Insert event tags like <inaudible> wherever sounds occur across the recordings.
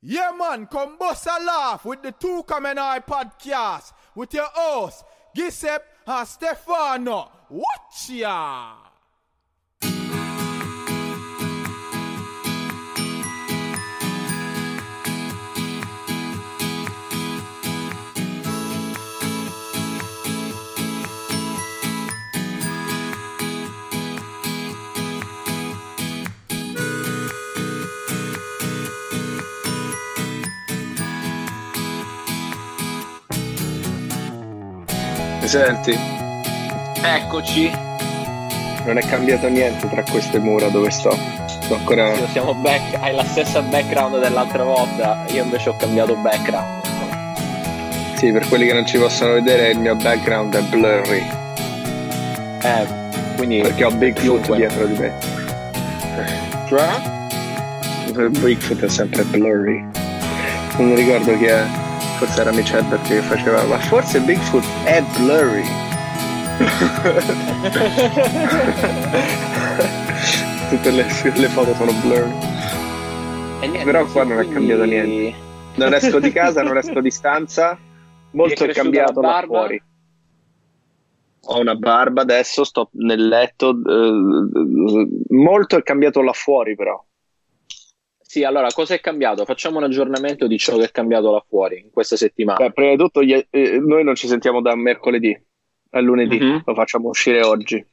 Yeah, man, come bust a laugh with the Two Common podcast with your host, Giuseppe and Stefano. Watch ya! Mi senti? Eccoci, Non è cambiato niente tra queste mura dove sto. Sto ancora. Sì, siamo back, hai la stessa background dell'altra volta, io invece ho cambiato background. Sì, per quelli che non ci possono vedere, il mio background è blurry. Eh, quindi Perché ho Bigfoot dietro di me. Cioè? Bigfoot è sempre blurry. Non mi ricordo chi è. Forse era Mitch Hedberg che faceva. Ma forse Bigfoot è blurry. <laughs> Tutte le, le foto sono blurry. E niente, Però qua non è quindi- cambiato niente. Non esco di casa, non esco di stanza. Molto è è cambiato là fuori. Ho una barba adesso, sto nel letto. eh, molto è cambiato là fuori, però. Sì, allora, cosa è cambiato? Facciamo un aggiornamento di ciò che è cambiato là fuori in questa settimana. Beh, prima di tutto, eh, noi non ci sentiamo da mercoledì a lunedì, Mhm. lo facciamo uscire oggi.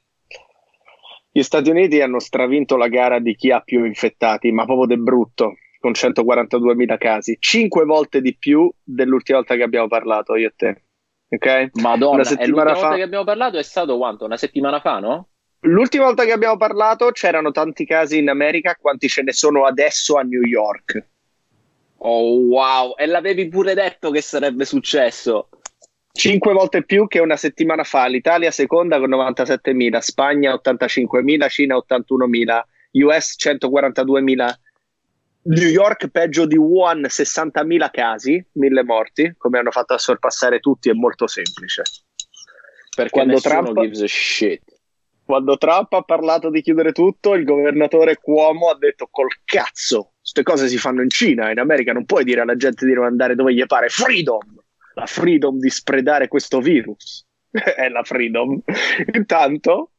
Gli Stati Uniti hanno stravinto la gara di chi ha più infettati, ma proprio de brutto, con 142.000 casi, 5 volte di più dell'ultima volta che abbiamo parlato io e te. Ok? Madonna, Una settimana l'ultima fa- volta che abbiamo parlato è stato quanto? Una settimana fa, no? L'ultima volta che abbiamo parlato c'erano tanti casi in America quanti ce ne sono adesso a New York. Oh wow, e l'avevi pure detto che sarebbe successo. 5 volte più che una settimana fa. L'Italia seconda con 97.000, Spagna 85.000, Cina 81.000, US 142.000, New York peggio di Wuhan 60.000 casi, 1000 morti, come hanno fatto a sorpassare tutti, è molto semplice. Perché Quando Trump- gives a shit. Quando Trump ha parlato di chiudere tutto, il governatore Cuomo ha detto col cazzo, queste cose si fanno in Cina, in America non puoi dire alla gente di non andare dove gli pare, freedom, la freedom di spredare questo virus, <laughs> è la freedom. Intanto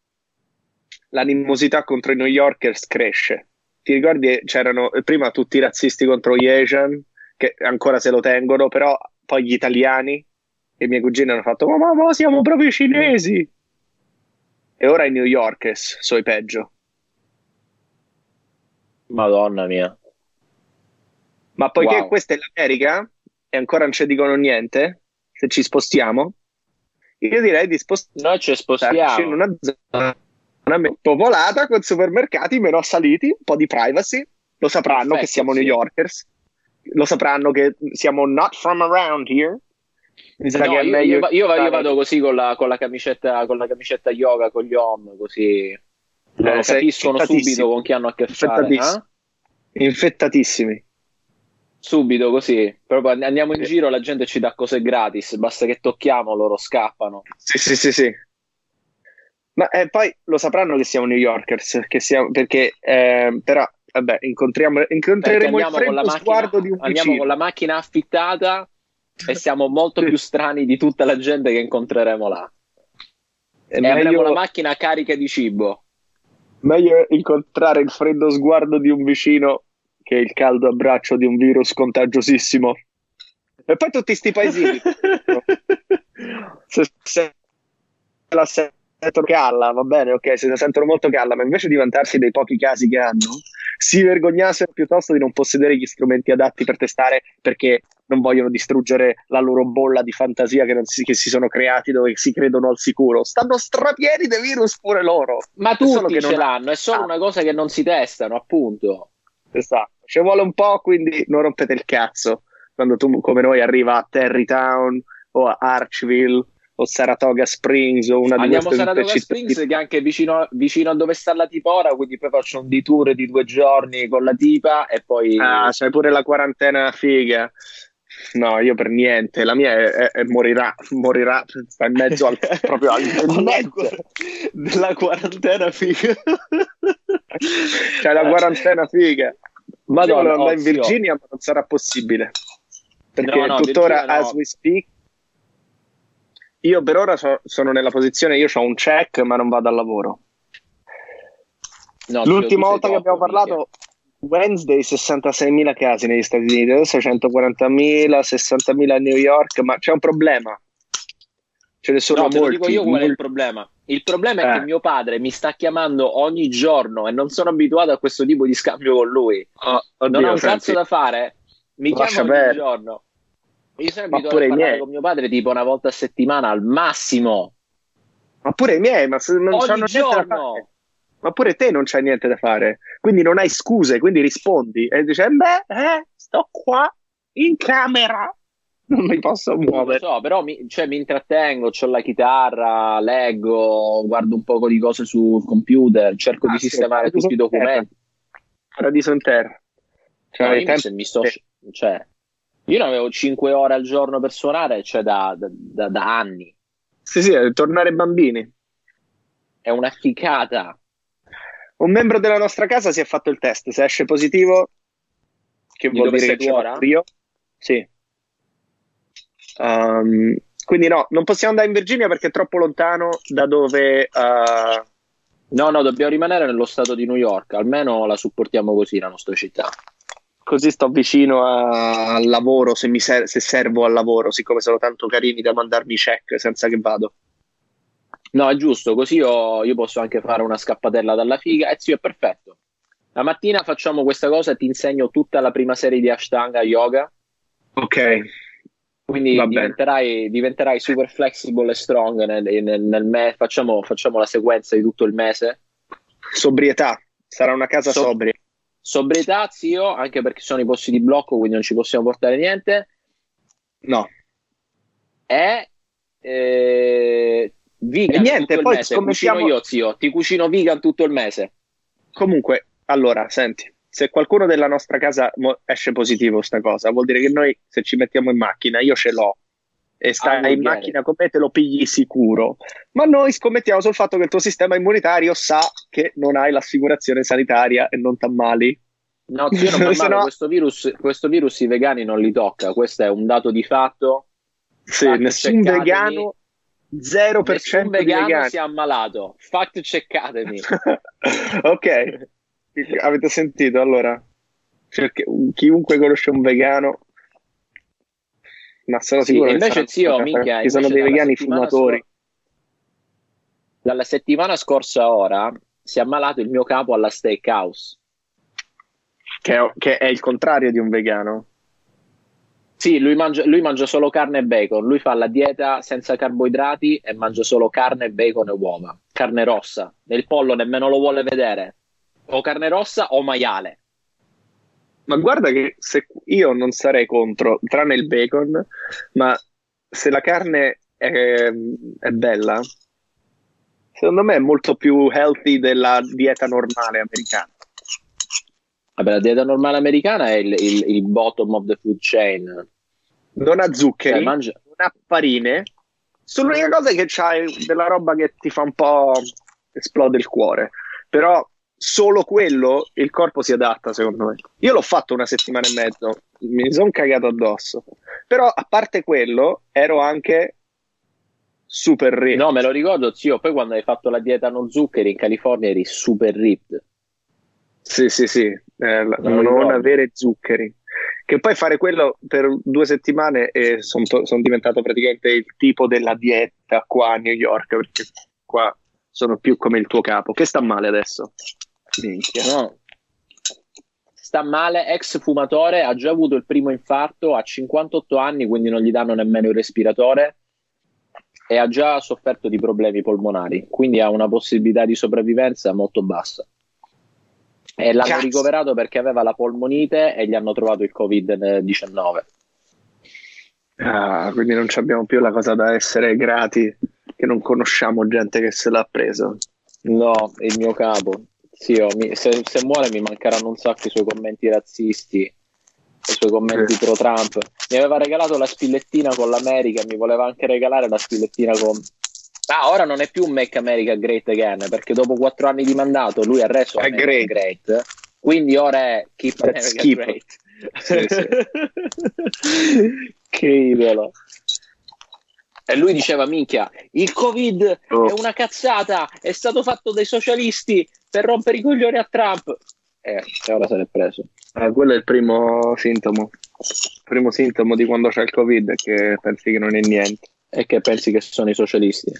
l'animosità contro i New Yorkers cresce. Ti ricordi, c'erano prima tutti i razzisti contro gli Asian, che ancora se lo tengono, però poi gli italiani e i miei cugini hanno fatto, ma, ma, ma siamo proprio cinesi. E ora i New Yorkers sono i peggio. Madonna mia. Ma poiché Wow. questa è l'America e ancora non ci dicono niente, se ci spostiamo, io direi di spostarci Noi ci in spostiamo. una zona popolata con supermercati meno assaliti, un po' di privacy. Lo sapranno Perfetto, che siamo sì. New Yorkers. Lo sapranno che siamo not from around here. Mi sa No, che è io, meglio io io io vado così con la, con la camicetta, con la camicetta yoga, con gli om, così Eh, capiscono subito con chi hanno a che fare. Infettatissimi. eh? Infettatissimi. Subito così. Proprio and- andiamo in giro, la gente ci dà cose gratis, basta che tocchiamo, loro scappano. Sì, sì, sì, sì. Ma eh, poi lo sapranno che siamo New Yorkers, che siamo, perché eh, però, vabbè, incontriamo, incontreremo il andiamo con, la freddo sguardo di macchina, un andiamo vicino. con la macchina affittata e siamo molto più strani di tutta la gente che incontreremo là. È E avremo meglio, la macchina carica di cibo. meglio incontrare il freddo sguardo di un vicino che il caldo abbraccio di un virus contagiosissimo. E poi tutti sti paesini. <laughs> se, se la sentono calla, va bene, ok, se la sentono molto calla, ma invece di vantarsi dei pochi casi che hanno, si vergognassero piuttosto di non possedere gli strumenti adatti per testare perché non vogliono distruggere la loro bolla di fantasia che, non si, che si sono creati dove si credono al sicuro. Stanno strapieni di virus pure loro. Ma tutti che ce l'hanno, è solo Ah. una cosa che non si testano, appunto. Esatto, ci vuole un po', quindi non rompete il cazzo quando tu come noi arriva a Terrytown o a Archville o Saratoga Springs o una di Andiamo a queste Saratoga città- Springs che è anche vicino, vicino a dove sta la tipora, quindi poi faccio un detour di due giorni con la tipa e poi... Ah, c'hai pure la quarantena figa. No, io per niente. La mia è, è- è morirà, morirà, sta in mezzo al <laughs> proprio al niente. della quarantena figa. C'hai la quarantena figa. Madonna, andare in. Virginia, ma non sarà possibile. Perché No, no, tuttora, no. as we speak, io per ora so- sono nella posizione, io ho un check, ma non vado al lavoro. No, L'ultima volta che abbiamo parlato, Wednesday 66.000 casi negli Stati Uniti, adesso 140.000, 60.000 a New York, ma c'è un problema. Ce ne sono No, te lo molti. dico io qual è il molti. problema. Il problema è Eh. che mio padre mi sta chiamando ogni giorno e non sono abituato a questo tipo di scambio con lui. Oh, oddio, non ho un senti, cazzo da fare. Mi Lascia chiama ogni perdere. giorno. Io sono Ma abituato a parlare miei. con mio padre tipo una volta a settimana al massimo. Ma pure i miei, ma non ogni c'hanno niente da fare. Ma pure te non c'hai niente da fare, quindi non hai scuse, quindi rispondi e dici, beh, eh, sto qua in camera, <laughs> non mi posso Non lo muovere. so, però mi, cioè, mi intrattengo, ho la chitarra, leggo, guardo un po' di cose sul computer, cerco Ah, di sistemare tutti i documenti. Paradiso in terra. Cioè, No, tempo- mi sto, cioè, io ne avevo 5 ore al giorno per suonare, cioè da, da- da- da anni. Sì, sì, tornare bambini. È una ficata. Un membro della nostra casa si è fatto il test, se esce positivo, che Di vuol dire che ora? io. Sì. Um, quindi no, non possiamo andare in Virginia perché è troppo lontano da dove... uh, No, no, dobbiamo rimanere nello stato di New York, almeno la supportiamo così la nostra città. Così sto vicino a- al lavoro se, mi ser- se servo al lavoro, siccome sono tanto carini da mandarmi check senza che vado. No, è giusto, così io, io posso anche fare una scappatella dalla figa. E zio, è perfetto. La mattina facciamo questa cosa e ti insegno tutta la prima serie di Ashtanga Yoga. Ok, Quindi diventerai, diventerai super flexible e strong nel, nel- nel me- facciamo, facciamo la sequenza di tutto il mese. sobrietà, sarà una casa So- sobria. Sobrietà, zio, anche perché sono i posti di blocco, quindi non ci possiamo portare niente. No, E eh, vegan E niente, tutto il poi mese. scommettiamo- Cucino io, zio, ti cucino vegan tutto il mese. comunque, allora, senti, se qualcuno della nostra casa esce positivo sta cosa, vuol dire che noi se ci mettiamo in macchina, io ce l'ho, e stai Ah, in macchina con me te lo pigli sicuro. Ma noi scommettiamo sul fatto che il tuo sistema immunitario sa che non hai l'assicurazione sanitaria e non t'ammali. No, zio, non <laughs> mi Se ammalo, no- questo, virus, questo virus i vegani non li tocca, questo è un dato di fatto. Sì, Fact nessun checcatemi. vegano, 0% Nessun vegano vegani. si è ammalato. Fact checcatemi. <laughs> ok, avete sentito allora? Cerchi- chiunque conosce un vegano, ma sono Sì, sicuro che invece, zio, minchia, ci sono dei vegani fumatori. scor- Dalla settimana scorsa ora si è ammalato il mio capo alla steakhouse. Che è, che è il contrario di un vegano. Sì, lui mangia, lui mangia solo carne e bacon. Lui fa la dieta senza carboidrati e mangia solo carne, bacon e uova. Carne rossa. Nel pollo nemmeno lo vuole vedere. O carne rossa o maiale. Ma guarda che se io non sarei contro, tranne il bacon, ma se la carne è, è bella, secondo me è molto più healthy della dieta normale americana. Vabbè, la dieta normale americana è il, il- il bottom of the food chain. Non ha zuccheri, Cioè, mangia- non ha farine, l'unica cosa che c'hai della roba che ti fa un po' esplode il cuore. Però solo quello il corpo si adatta, secondo me. Io l'ho fatto una settimana e mezzo, mi sono cagato addosso. Però a parte quello, ero anche super rich. No, me lo ricordo, zio. Poi quando hai fatto la dieta non zuccheri in California eri super ripped. Sì, sì, sì, eh, non ricordo. avere zuccheri. Che poi fare quello per due settimane e sono diventato praticamente il tipo della dieta qua a New York, perché qua sono più come il tuo capo. Che sta male adesso? Minchia. No. Sta male, ex fumatore, ha già avuto il primo infarto, ha 58 anni, quindi non gli danno nemmeno il respiratore e ha già sofferto di problemi polmonari, quindi ha una possibilità di sopravvivenza molto bassa. E l'hanno Cazzo. ricoverato perché aveva la polmonite e gli hanno trovato il Covid-19. Ah, quindi non abbiamo più la cosa da essere grati che non conosciamo gente che se l'ha preso. No, il mio capo. Zio, mi- se, se muore mi mancheranno un sacco i suoi commenti razzisti, i suoi commenti Sì. pro Trump. Mi aveva regalato la spillettina con l'America, mi voleva anche regalare la spillettina con... Ah, ora non è più un Make America Great Again, perché dopo quattro anni di mandato lui ha reso È great. great. Quindi ora è Keep America keep. Great. Sì, <laughs> che idolo. E lui diceva, minchia, il Covid Oh. è una cazzata, è stato fatto dai socialisti per rompere i coglioni a Trump. Eh, e ora se l'è preso. Eh, quello è il primo sintomo. Il primo sintomo di quando c'è il Covid è che pensi che non è niente. E che pensi che sono i socialisti?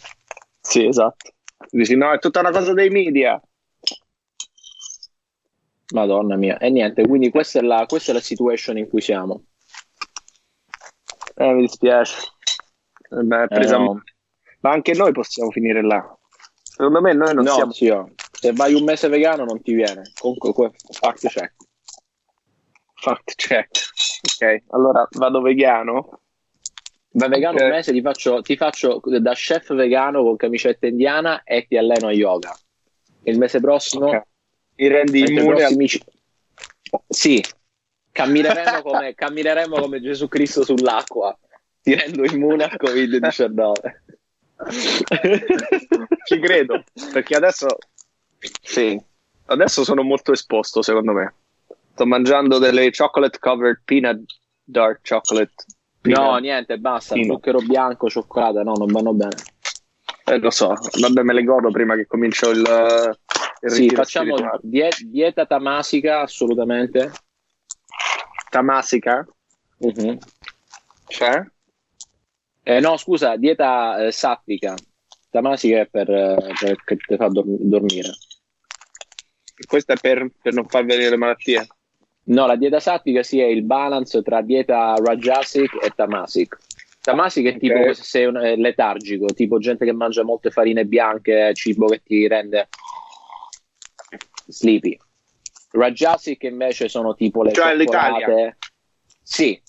Sì, esatto. Dici no, è tutta una cosa dei media. Madonna mia. E niente, quindi questa è la, questa è la situation in cui siamo. Eh, mi dispiace. Eh, beh, Eh, no. Ma anche noi possiamo finire là. Secondo me noi non no, siamo... zio, se vai un mese vegano non ti viene. Comunque, que- fact check. Fact check. Ok, allora vado vegano. Vai vegano Ok. un mese, ti faccio, ti faccio da chef vegano con camicetta indiana e ti alleno a yoga. Il mese prossimo, Ok. Mi rendi immune al... prossimi ci- Sì, cammineremo <laughs> come, cammineremo come Gesù Cristo sull'acqua. Ti rendo immune al Covid-19. Ci credo, perché adesso... Sì, adesso sono molto esposto secondo me. Sto mangiando delle chocolate covered peanut dark chocolate. No, peanut- niente, basta. Sì. Zucchero bianco, cioccolata, no, non vanno bene. Eh, lo so, vabbè me le godo prima che comincio il... il Sì, facciamo die- dieta tamasica, assolutamente. Tamasica? Mhm. C'è? Eh, no, scusa, dieta eh, satvica. Tamasica è per, eh, per- che ti fa dorm- dormire. Questo è per, per non far venire le malattie. No, la dieta satvica sì, è il balance tra dieta Rajasic e Tamasic. Tamasic è tipo Ok. se sei un- è letargico, tipo gente che mangia molte farine bianche, cibo che ti rende sleepy. Rajasic invece sono tipo le Cioè cioccolate. l'Italia. Sì.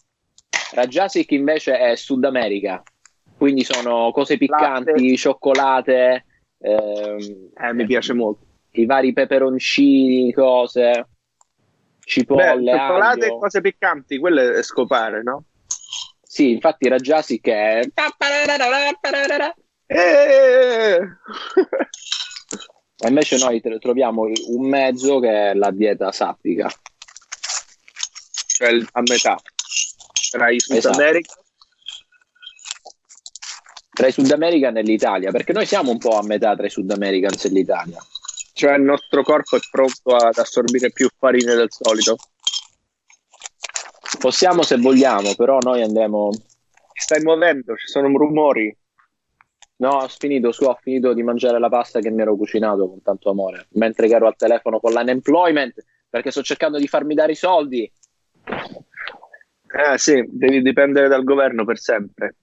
Rajasic invece è Sud America, quindi sono cose piccanti, Latte. cioccolate, ehm, Eh, mi piace molto. i vari peperoncini, cose, Beh, cipolle, cioccolate aglio. e cose piccanti, quello è scopare, no? Sì, infatti Rajasic è... Eh! <laughs> E invece noi troviamo un mezzo che è la dieta satvica. cioè a metà. Tra i Sud Esatto. America Tra i Sud American e l'Italia, perché noi siamo un po' a metà tra i Sud Americans e l'Italia. cioè il nostro corpo è pronto ad assorbire più farine del solito. Possiamo se vogliamo, però noi andremo... Stai muovendo, ci sono rumori. No, ho finito, su, ho finito di mangiare la pasta che mi ero cucinato con tanto amore, mentre ero al telefono con l'unemployment, perché sto cercando di farmi dare i soldi. Eh sì, devi dipendere dal governo per sempre.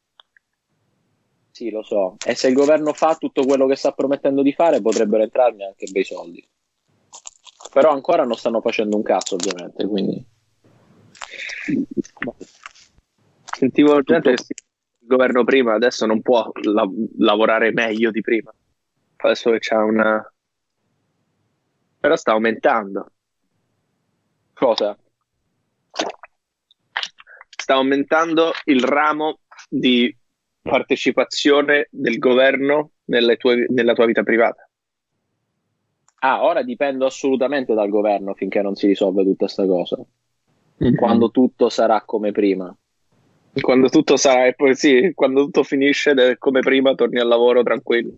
Sì, lo so. E se il governo fa tutto quello che sta promettendo di fare, potrebbero entrarmi anche bei soldi. Però ancora non stanno facendo un cazzo, ovviamente, quindi... Sentivo gente che il governo prima adesso non può la- lavorare meglio di prima. Adesso che c'è una... Però sta aumentando. Cosa? Sta aumentando il ramo di partecipazione del governo tue- nella tua vita privata. Ah, ora dipendo assolutamente dal governo finché non si risolve tutta sta cosa. Quando tutto sarà come prima. Quando tutto sarà, e poi sì, quando tutto finisce, come prima, torni al lavoro tranquillo.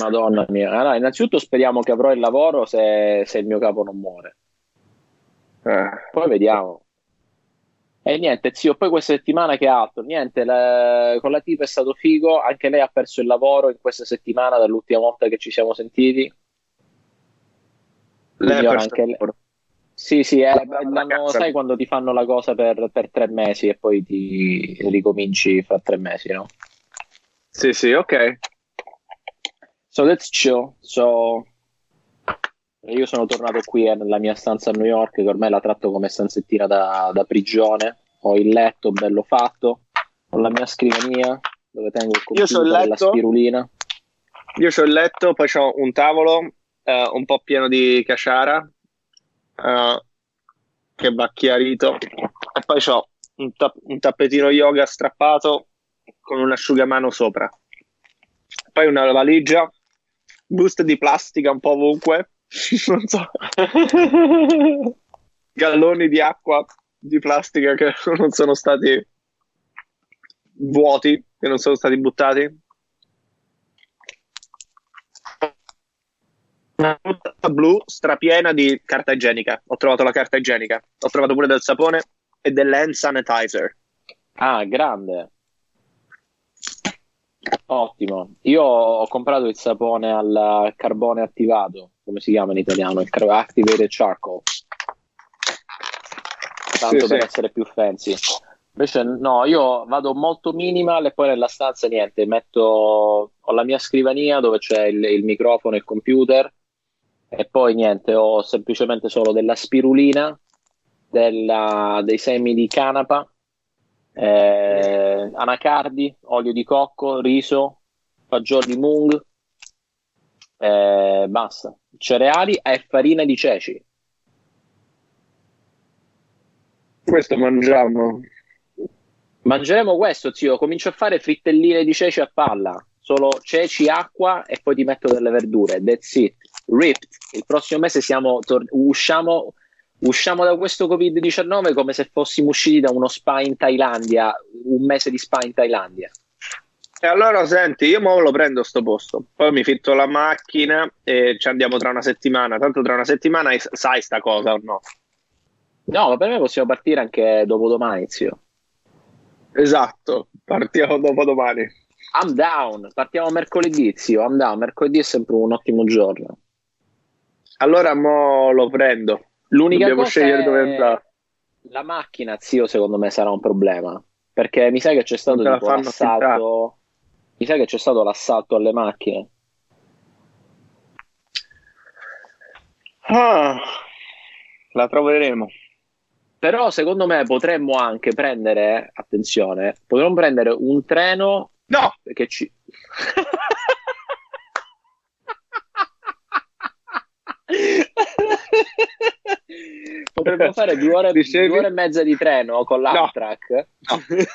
Madonna mia. Allora, innanzitutto speriamo che avrò il lavoro se, se il mio capo non muore. Eh, Poi vediamo. E niente, zio, poi questa settimana che altro? Niente, la- con la tipa è stato figo, anche lei ha perso il lavoro in questa settimana dall'ultima volta che ci siamo sentiti. lei ha anche lei-. Sì, sì, eh, La- la l'hanno- sai quando ti fanno la cosa per, per tre mesi e poi ti ricominci fra tre mesi, no? Sì, sì, ok. So that's chill. So, io sono tornato qui eh, nella mia stanza a New York, che ormai la tratto come stanzettina da, da prigione. Ho il letto bello fatto, ho la mia scrivania dove tengo il Io c'ho il computer e la spirulina. Io ho il letto, poi ho un tavolo eh, un po' pieno di caciara eh, che va chiarito e poi ho un, ta- un tappetino yoga strappato con un asciugamano sopra. Poi una valigia, buste di plastica un po' ovunque, <laughs> non so, <laughs> galloni di acqua di plastica che <laughs> non sono stati vuoti, che non sono stati buttati. Una busta blu strapiena di carta igienica. Ho trovato la carta igienica. Ho trovato pure del sapone e dell'hand sanitizer. Ah, grande. Ottimo. Io ho comprato il sapone al carbone attivato, come si chiama in italiano? Il car- Activated Charcoal. Tanto Sì, per sì. essere più fancy. Invece no, io vado molto minimal e poi nella stanza niente, metto ho la mia scrivania dove c'è il, il microfono e il computer e poi niente, ho semplicemente solo della spirulina, della- dei semi di canapa, eh, anacardi, olio di cocco, riso, fagioli mung, eh, basta. Cereali e farina di ceci. Questo mangiamo. Mangeremo questo, zio. Comincio a fare frittelline di ceci a palla. Solo ceci, acqua e poi ti metto delle verdure. That's it. Ripped. Il prossimo mese siamo tor- usciamo, usciamo da questo Covid-19 come se fossimo usciti da uno spa in Thailandia. Un mese di spa in Thailandia. E allora senti, io mo lo prendo sto posto, poi mi fitto la macchina e ci andiamo tra una settimana. Tanto tra una settimana sai sta cosa o no? No, ma per me possiamo partire anche dopodomani, zio. Esatto, partiamo dopo domani. I'm down. Partiamo mercoledì, zio. I'm down. Mercoledì è sempre un ottimo giorno. Allora mo lo prendo. L'unica Dobbiamo cosa scegliere dove andare. la macchina, zio, secondo me sarà un problema. Perché mi sa che c'è stato tipo l'assalto. Mi sa che c'è stato l'assalto alle macchine. Ah, la troveremo. Però secondo me potremmo anche prendere, attenzione, potremmo prendere un treno No, che ci... <laughs> Potremmo fare due ore, Dicevi? due ore e mezza di treno con l'Amtrak. no. <laughs>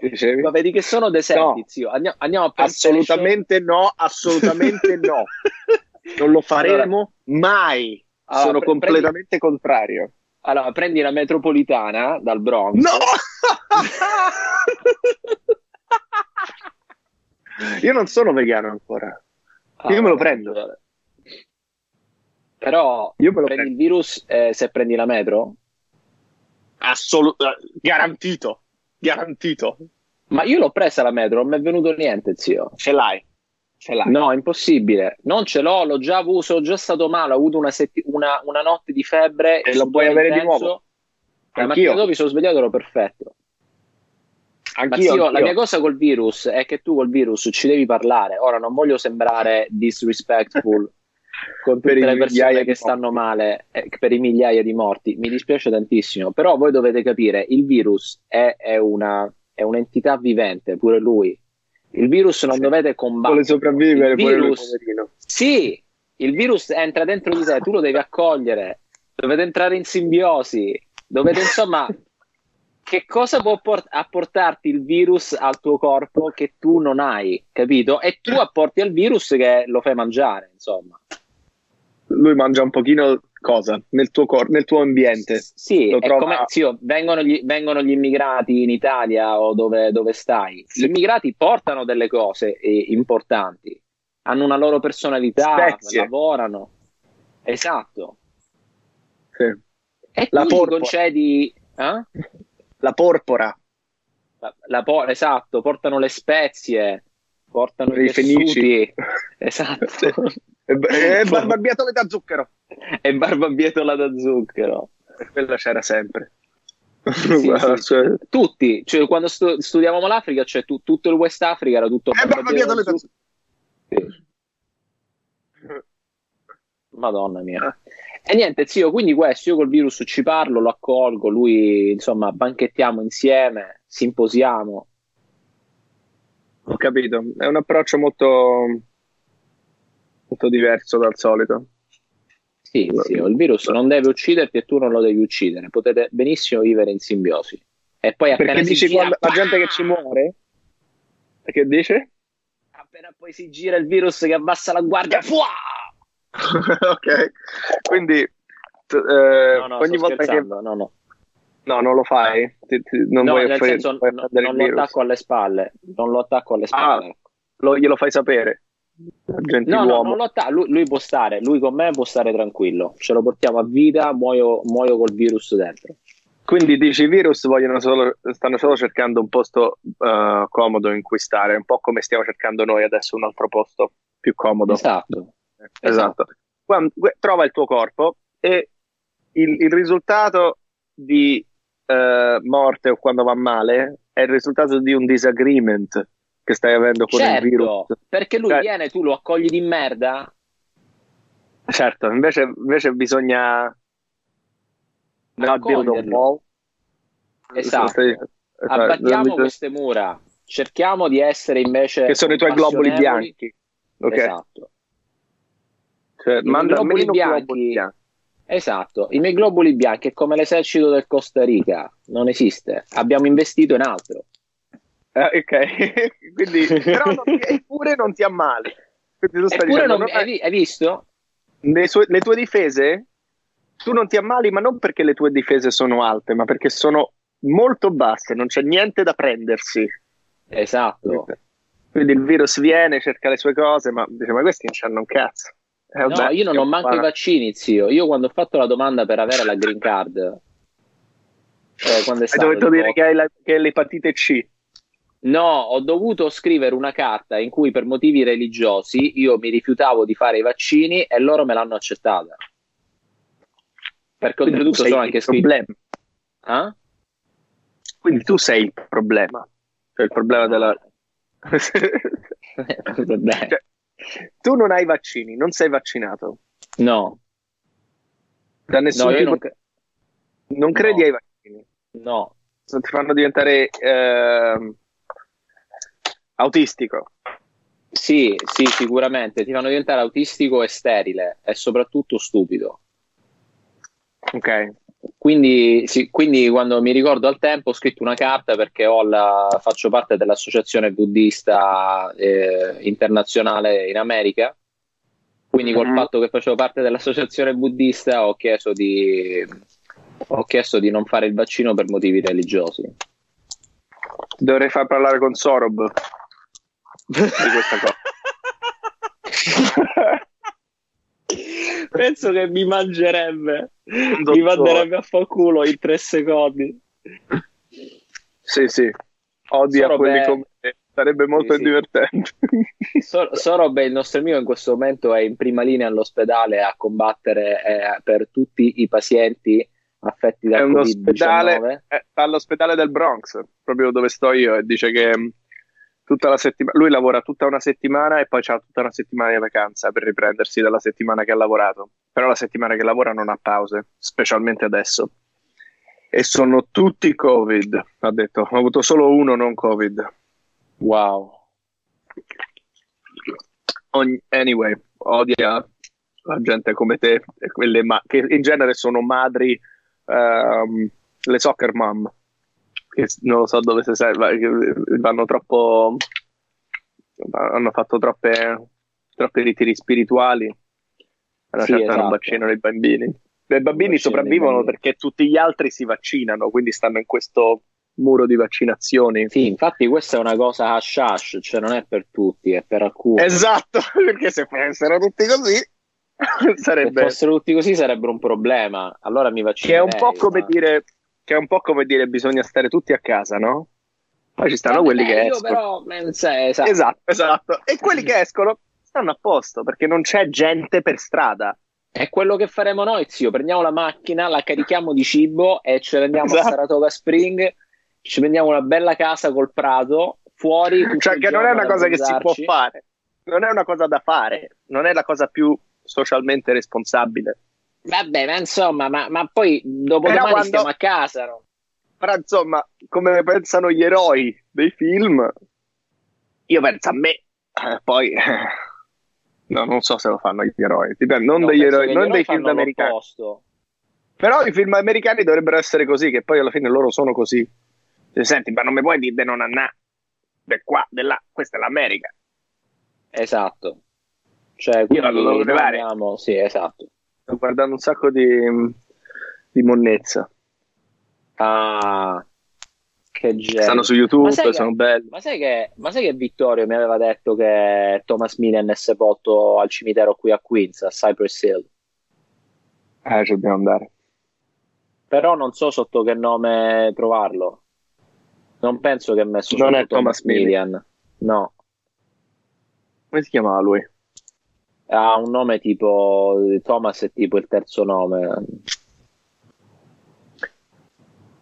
Dicevi? Ma vedi che sono deserti, No. zio. Andiamo, andiamo a Assolutamente no, assolutamente no. <laughs> Non lo faremo mai. Allora, Sono pre- completamente contrario. Station. Allora, prendi la metropolitana dal Bronx. No! <laughs> Io non sono vegano ancora. Ah, io me lo prendo. vabbè. Però Io me lo prendi prendo. il virus eh, se prendi la metro? Assolutamente garantito. Garantito. Ma io l'ho presa la metro, non mi è venuto niente, zio. Ce l'hai. Ce l'hai. No, impossibile. Non ce l'ho, l'ho già avuto, sono già stato male, ho avuto una, setti- una- una notte di febbre. E lo puoi avere di intenso. nuovo? La mattina Anch'io. dopo mi sono svegliato, ero perfetto. Anch'io, zio, la anch'io. mia cosa col virus è che tu col virus ci devi parlare. Ora non voglio sembrare disrespectful <laughs> con tutte le persone di che stanno male, eh, per i migliaia di morti. Mi dispiace tantissimo, però voi dovete capire, il virus è, è una, è un'entità vivente, pure lui. Il virus non Sì. dovete combattere. Vuole sopravvivere Il lui, virus, poverino. sì, il virus entra dentro di te, tu lo devi accogliere, dovete entrare in simbiosi, dovete insomma, <laughs> che cosa può port- apportarti il virus al tuo corpo che tu non hai, capito? E tu apporti al virus che lo fai mangiare, insomma. Lui mangia un pochino cosa? Nel tuo, cor- nel tuo ambiente. Sì, trova- come, zio, vengono, gli, vengono gli immigrati in Italia o dove, dove stai. Gli immigrati portano delle cose eh, importanti, hanno una loro personalità, Spezie. lavorano. Esatto. Sì. E La porpora. concedi eh? La porpora. la, la por- esatto, portano le spezie, portano i fenici. <laughs> esatto, E, e <laughs> barbabietole da zucchero. E barbabietola da zucchero. Quella c'era sempre. Sì, sì. cioè- Tutti, cioè quando stu- studiavamo l'Africa, cioè tu- tutto il West Africa era tutto E barbabietole da zucchero. Sì. Madonna mia. E niente, zio, quindi questo, io col virus ci parlo, lo accolgo, lui, insomma, banchettiamo insieme, simposiamo. Ho capito. È un approccio molto, molto diverso dal solito. Sì, zio, il virus non deve ucciderti e tu non lo devi uccidere. Potete benissimo vivere in simbiosi. E poi appena Perché si dici gira, quando la gente che ci muore? Perché dice? appena poi si gira il virus che abbassa la guardia, fuà! <laughs> ok, quindi t- eh, No, no, ogni volta che... scherzando, no, no. No, non lo fai? Ti- ti- non No, vuoi nel fare- senso, non il lo attacco alle spalle, non lo attacco alle spalle. Ah, lo- glielo fai sapere. No, no, non lo atta- lui, lui può stare, lui con me può stare tranquillo. Ce lo portiamo a vita, muoio, muoio col virus dentro. Quindi dici i virus vogliono solo, stanno solo cercando un posto eh, comodo in cui stare, un po' come stiamo cercando noi adesso un altro posto più comodo. Esatto. Esatto. Qua- que- trova il tuo corpo e il, il risultato di eh, morte o quando va male è il risultato di un disagreement che stai avendo con il virus. Certo, perché lui Cioè- viene, tu lo accogli di merda. Certo, invece, invece bisogna not build a wall. Esatto. Stai- esatto. Abbattiamo Bisogna- queste mura. Cerchiamo di essere invece che sono i tuoi globuli bianchi. Ok. Esatto. Cioè, I manda globuli bianchi- globuli bianchi. Esatto, i miei globuli bianchi è come l'esercito del Costa Rica, non esiste. Abbiamo investito in altro. Eh, ok, <laughs> quindi però non eppure non ti ammali. Quindi Eppure dicendo, non, non hai, hai- vi- hai visto? le, sue- le tue difese, tu non ti ammali, ma non perché le tue difese sono alte, ma perché sono molto basse, non c'è niente da prendersi. Esatto. Quindi il virus viene, cerca le sue cose, ma dice: Ma questi non c'hanno un cazzo. Eh, No, vabbè, io non ho manco i vaccini, zio. Io quando ho fatto la domanda per avere la green card, eh, quando è Hai stato, dovuto tipo- dire che hai, la- che hai l'epatite C. No, ho dovuto scrivere una carta in cui per motivi religiosi io mi rifiutavo di fare i vaccini e loro me l'hanno accettata. Perché Quindi tu oltretutto sono il anche scritto. problema. Ah? Quindi tu sei il problema. Cioè il problema della. <laughs> Cioè, tu non hai vaccini, non sei vaccinato. No, Da nessun no, tipo non, non credi no. ai vaccini. no. Ti fanno diventare ehm, autistico. Sì, sì, sicuramente ti fanno diventare autistico e sterile e soprattutto stupido. Ok. Quindi, sì, quindi quando mi ricordo al tempo ho scritto una carta perché ho la- faccio parte dell'associazione buddista eh, internazionale in America. Quindi col Mhm. fatto che facevo parte dell'associazione buddista ho chiesto di, ho chiesto di non fare il vaccino per motivi religiosi. Dovrei far parlare con Sorob di questa cosa. <laughs> Penso che mi mangerebbe, Un mi manderebbe a fa culo in tre secondi. Sì, sì. Odia Sorob quelli è- come. Sarebbe molto Sì, sì. divertente. <laughs> Sor- Sorob, il nostro amico, in questo momento è in prima linea all'ospedale a combattere eh, per tutti i pazienti affetti È da un Covid-19. ospedale, è all'ospedale del Bronx, proprio dove sto io, e dice che mh, tutta la settimana, lui lavora tutta una settimana e poi ha tutta una settimana di vacanza per riprendersi dalla settimana che ha lavorato. Però la settimana che lavora non ha pause, specialmente adesso. E sono tutti Covid, ha detto. Ho avuto solo uno non Covid. Wow. Anyway, odia la gente come te, quelle ma- che in genere sono madri, ehm, le soccer mom, non lo so dove si serva, che vanno troppo, hanno fatto troppe, troppi ritiri spirituali, una Sì, certa non esatto. vaccinano i bambini. I bambini sopravvivono bambini. perché tutti gli altri si vaccinano, quindi stanno in questo muro di vaccinazioni. Sì, infatti questa è una cosa hash hash, cioè non è per tutti, è per alcuni. Esatto, <laughs> perché se fossero tutti così <laughs> Se sarebbe fossero tutti così sarebbe un problema. Allora mi che è un po' come ma- dire che è un po' come dire bisogna stare tutti a casa, no? Poi ci stanno Vabbè, quelli che io escono. però, eh, sai, esatto. Esatto, esatto. E quelli che escono stanno a posto perché non c'è gente per strada. È quello che faremo noi, zio. Prendiamo la macchina, la carichiamo di cibo e ce ne andiamo Esatto. a Saratoga Spring. Ci prendiamo una bella casa col prato fuori. Cioè che non è una cosa che si può fare. Non è una cosa da fare, non è la cosa più socialmente responsabile. Vabbè, ma insomma, ma, ma poi dopo Però domani quando- stiamo a casa, no? Però insomma, come pensano gli eroi dei film, io penso a me, eh, poi <laughs> no, non so se lo fanno gli eroi, dipende, non No, degli eroi, non eroi dei film americani. l'opposto. Però i film americani dovrebbero essere così, che poi alla fine loro sono così. Cioè, senti, ma non mi puoi dire di non andare. De qua, de là, questa è l'America. Esatto. Cioè, Io la devo quindi Sì, esatto. Sto guardando un sacco di, di monnezza. Ah, che genio. Stanno su YouTube, Ma sai che- sono belli. Ma sai, che, ma sai che Vittorio mi aveva detto che Thomas Millian è sepolto al cimitero qui a Queens, a Cypress Hill? Eh, ci dobbiamo andare. Però non so sotto che nome trovarlo. Non penso che è messo Non sotto è Thomas Millian. No, Come si chiamava lui? Ha un nome tipo Thomas è tipo il terzo nome.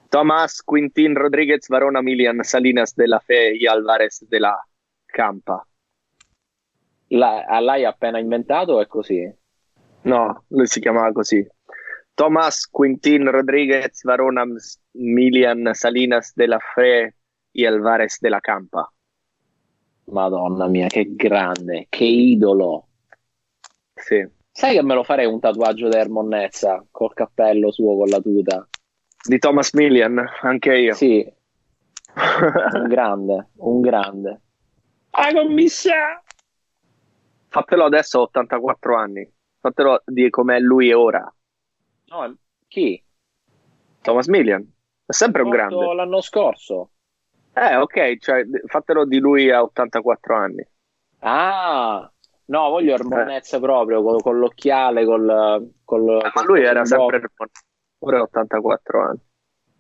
Tomás Quintín Rodríguez Varona Milian Salinas de la Fe y Alvarez de la Campa. La, a lei appena inventato è così. No, lui si chiamava così. Tomás Quintín Rodríguez Varona Milian Salinas de la Fe y Alvarez de la Campa. Madonna mia, che grande, che idolo. Sì. Sai che me lo farei un tatuaggio da Ermonnezza col cappello suo con la tuta? Di Thomas Milian, anche io. Sì, <laughs> un grande, un grande. Ah, commissa! Fatelo adesso a 84 anni. Fatelo di com'è lui ora. No, chi? Thomas Milian. È sempre un grande. L'anno scorso. Eh, ok, cioè, fatelo di lui a 84 anni. Ah, no, voglio Ermonnezza proprio, con, con l'occhiale, col... col Eh, ma lui era sempre ora ha 84 anni.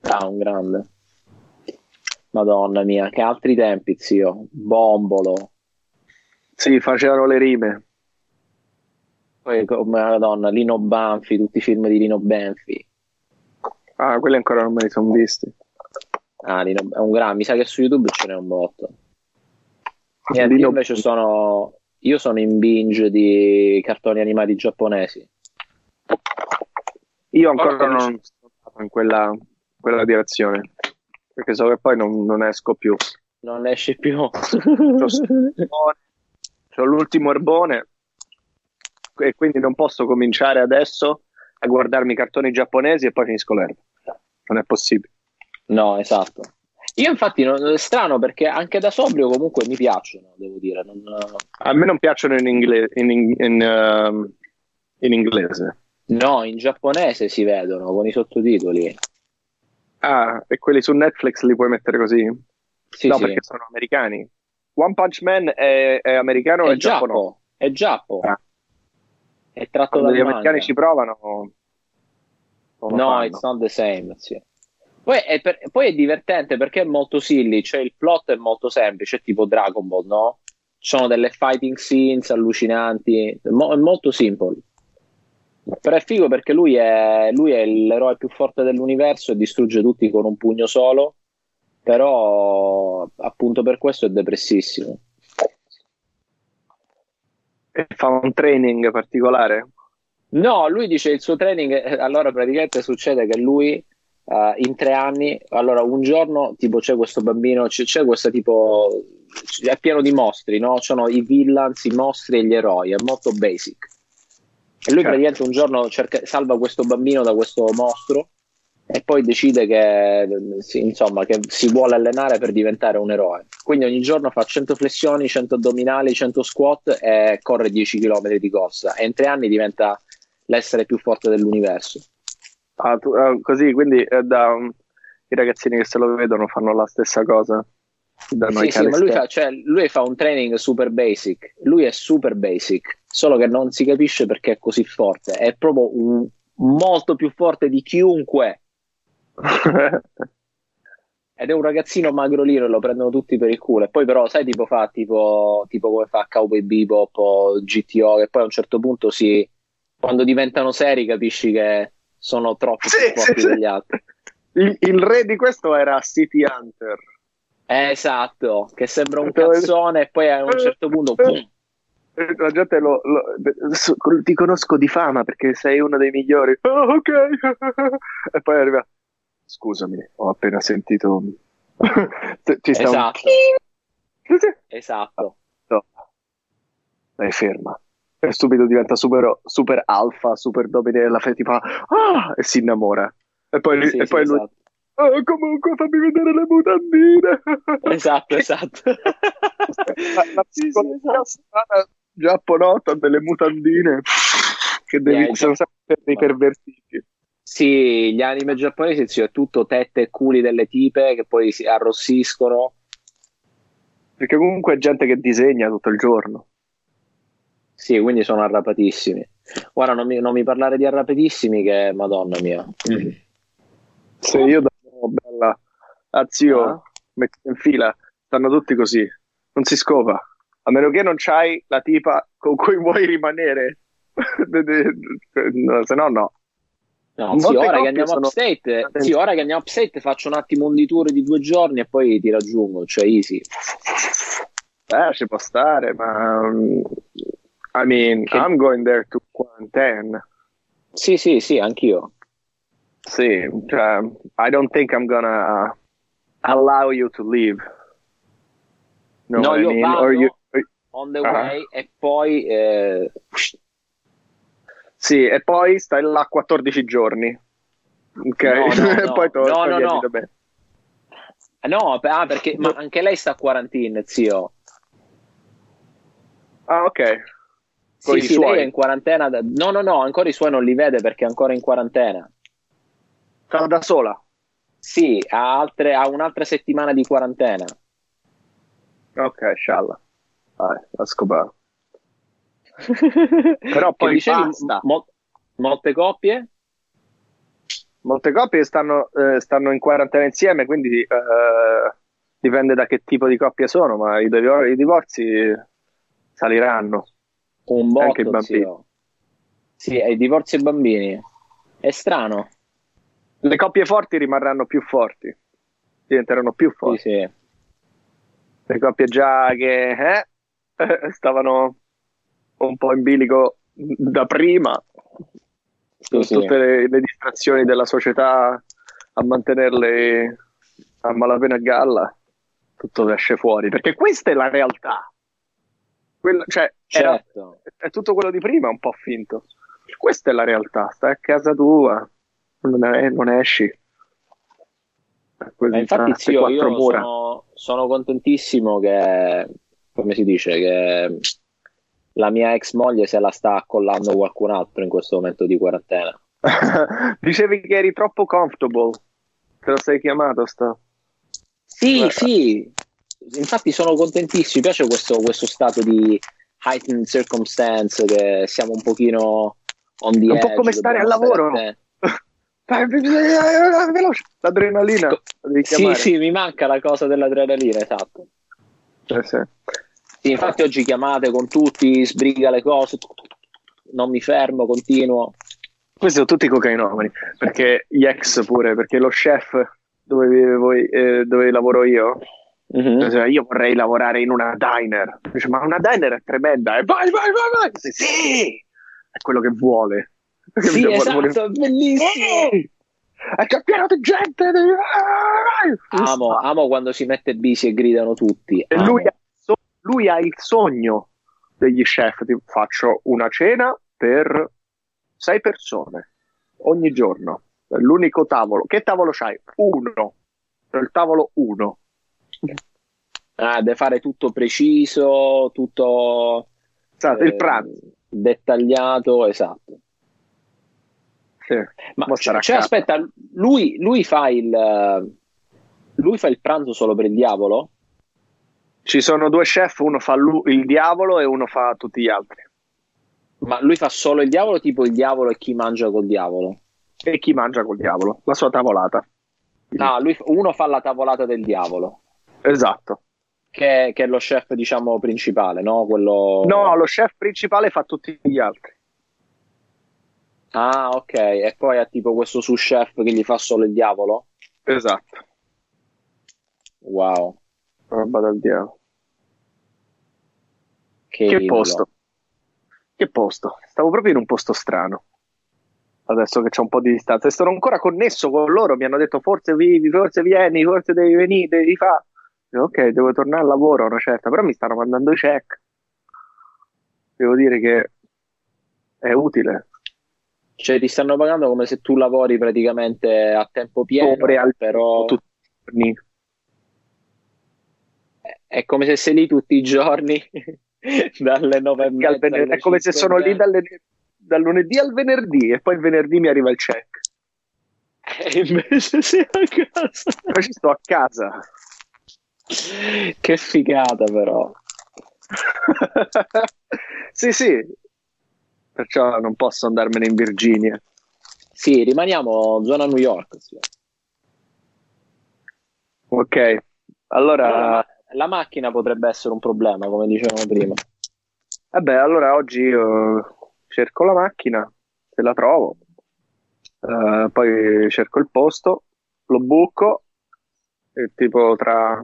Ah, un grande. Madonna mia, che altri tempi, zio. Bombolo. Sì, facevano le rime. Poi, come Madonna, Lino Banfi, tutti i film di Lino Banfi. Ah, quelli ancora non me li sono visti. Ah, Lino, è un grande, mi sa che su YouTube ce n'è un botto. Niente, Lino- io invece sono, io sono in binge di cartoni animati giapponesi. Io ancora non sono andato in quella, quella direzione. Perché so che poi non, non esco più. Non esce più. Ho l'ultimo erbone e quindi non posso cominciare adesso a guardarmi i cartoni giapponesi e poi finisco l'erba. Non è possibile. No, esatto. Io infatti non, è strano perché anche da sobrio comunque mi piacciono, devo dire. Non, A me non piacciono in, ingle- in, in- in, ehm, in inglese. no, in giapponese si vedono con i sottotitoli. Ah, e quelli su Netflix li puoi mettere così? Sì, no, sì. perché sono americani. One Punch Man è, è americano o È è giapponese? Giappo, è Giappo. Ah. È tratto Quando dal gli americani ci provano, No, it's not the same. sì. Poi, è per- poi è divertente perché è molto silly, cioè il plot è molto semplice, tipo Dragon Ball, no? Ci sono delle fighting scenes allucinanti, è, mo- è molto simple. Però è figo perché lui è, lui è l'eroe più forte dell'universo e distrugge tutti con un pugno solo, però appunto per questo è depressissimo. E fa un training particolare. No, lui dice il suo training, eh, allora praticamente succede che lui eh, in tre anni, allora un giorno tipo c'è questo bambino, c'è, c'è questo tipo, è pieno di mostri, no? Sono i villains, i mostri e gli eroi, è molto basic. E lui Certo. praticamente un giorno cerca- salva questo bambino da questo mostro e poi decide che, insomma, che si vuole allenare per diventare un eroe. Quindi ogni giorno fa 100 flessioni, 100 addominali, 100 squat e corre 10 km di corsa. E in tre anni diventa l'essere più forte dell'universo. Ah, tu- ah, così, quindi eh, da, um, i ragazzini che se lo vedono fanno la stessa cosa. Danno Sì, i sì, ma lui fa, cioè, lui fa un training super basic. Lui è super basic, solo che non si capisce perché è così forte. È proprio un- molto più forte di chiunque. <laughs> Ed è un ragazzino magrolino e lo prendono tutti per il culo. E poi, però, sai, tipo fa tipo, tipo come fa Cowboy Bebop o GTO, che poi a un certo punto si, quando diventano seri capisci che sono troppo Sì, più forti sì, degli altri. il, il re di questo era City Hunter. Eh, esatto, che sembra un cazzone e poi a un certo punto pum, Eh, La gente lo, lo- ti conosco di fama perché sei uno dei migliori. Oh, ok. <laughs> e poi arriva. Scusami, ho appena sentito. Ci <laughs> sta Esatto. un... esatto. <laughs> Dai, ferma. E subito diventa super, super alfa, super domine la fe ti fa ah! e si innamora. E poi, Sì, e sì, poi lui esatto. "Oh, comunque fammi vedere le mutandine. Esatto, <laughs> esatto. la, la Sì, sì, esatto. giapponota, delle mutandine che devi, Yeah, sono sempre dei pervertiti. Sì, gli anime giapponesi è tutto tette e culi delle tipe che poi si arrossiscono. Perché comunque è gente che disegna tutto il giorno. Sì, quindi sono arrapatissimi. Guarda, non mi, non mi parlare di arrapatissimi che, madonna mia. Se io do bella a zio, Ah. metti in fila, stanno tutti così, non si scopa. A meno che non c'hai la tipa con cui vuoi rimanere. <laughs> no, se no, no. No, sì, ora che andiamo sono- upstate, sì, ora che andiamo upstate faccio un attimo un di tour di due giorni e poi ti raggiungo, cioè easy. Eh, ci può stare, ma... I mean, Che- I'm going there to quarantine. Sì, sì, sì, anch'io. Sì, cioè, I don't think I'm gonna allow you to leave. No, I io mean? vado you- on the way e poi... eh, Sì, e poi stai là 14 giorni. Ok, No, no, <laughs> e no. poi torni No, no, no. No, ah, perché ma anche lei sta a quarantine, zio. Ah, ok. Con Sì, sì, lei è in quarantena. da- No, no, no, ancora i suoi non li vede perché è ancora in quarantena. Sta da sola. Sì, ha, altre, ha un'altra settimana di quarantena. Ok, scialla. Dai, la scoperto. <laughs> Però poi dicevi, mo- molte coppie? Molte coppie stanno, eh, stanno in quarantena insieme, quindi eh, dipende da che tipo di coppia sono, ma i, divor- i divorzi saliranno. Un Anche i botto, bambini. zio. Sì, e i divorzi e bambini. È strano. Le coppie forti rimarranno più forti, diventeranno più Sì, forti. sì. Le coppie già che eh, <laughs> stavano un po' in bilico da prima, Sì, con sì. tutte le, le distrazioni della società a mantenerle a malapena a galla, tutto esce fuori, perché questa è la realtà. Quella- cioè, era- Certo. è tutto quello di prima un po' finto. Questa è la realtà, stai a casa tua, non, è- non esci. Ma infatti, quattro io sono, sono contentissimo che, come si dice, che la mia ex moglie se la sta accollando qualcun altro in questo momento di quarantena. <laughs> Dicevi che eri troppo comfortable. Te lo sei chiamato sto. Sì, Eh. sì, infatti sono contentissimo, mi piace questo, questo stato di heightened circumstance che siamo un pochino on the Un po' edge, come stare al lavoro. attenti. Dai, <laughs> veloce, l'adrenalina. Co- la devi Sì, sì, mi manca la cosa dell'adrenalina, esatto. Eh, sì. Sì, infatti oggi chiamate con tutti, sbriga le cose, non mi fermo, continuo. Questi sono tutti cocainomani. Perché gli ex pure, perché lo chef dove, vive voi, eh, dove lavoro io, Cioè, io vorrei lavorare in una diner. Dice, ma una diner è tremenda. E vai, vai, vai, vai. Sì, sì, è quello che vuole. Perché Sì, esatto, vuole- è bellissimo. Sì, è pieno di gente. vai. Amo, amo quando si mette busy e gridano tutti. E lui ha, so- lui ha il sogno degli chef. Tipo, faccio una cena per sei persone ogni giorno. L'unico tavolo. Che tavolo c'hai? Uno. Il tavolo uno. Ah, deve fare tutto preciso, tutto Esatto, eh, il pranzo. dettagliato, esatto. Sì. Ma cioè, cioè, aspetta, lui, lui fa il lui fa il pranzo solo per il diavolo? Ci sono due chef, uno fa lu- il diavolo e uno fa tutti gli altri. Ma lui fa solo il diavolo, tipo il diavolo e chi mangia col diavolo? E chi mangia col diavolo? La sua tavolata. Ah, lui, uno fa la tavolata del diavolo, Esatto. che, che è lo chef, diciamo, principale, no? Quello... No, lo chef principale fa tutti gli altri. Ah, ok. E poi ha tipo questo sous chef che gli fa solo il diavolo? Esatto. Wow. Roba del diavolo. Che, Che posto? Che posto? Stavo proprio in un posto strano. Adesso che c'è un po' di distanza e sono ancora connesso con loro. Mi hanno detto forse vivi, forse vieni, forse devi venire, devi fare. Ok, devo tornare al lavoro, una certa, però mi stanno mandando i check. Devo dire che è utile. Cioè, ti stanno pagando come se tu lavori praticamente a tempo pieno, Ore al- però tutti i giorni. è come se sei lì tutti i giorni <laughs> dalle 9 e mezza venerdì, è come se sono lì dalle, dal lunedì al venerdì e poi il venerdì mi arriva il check. E invece sei a casa. Però ci sto a casa. Che figata però. <laughs> sì, sì. Perciò non posso andarmene in Virginia. Sì, rimaniamo zona New York. Sì. Ok, allora... allora... La macchina potrebbe essere un problema, come dicevamo prima. Vabbè, allora oggi io cerco la macchina, se la trovo, uh, poi cerco il posto, lo buco e tipo tra...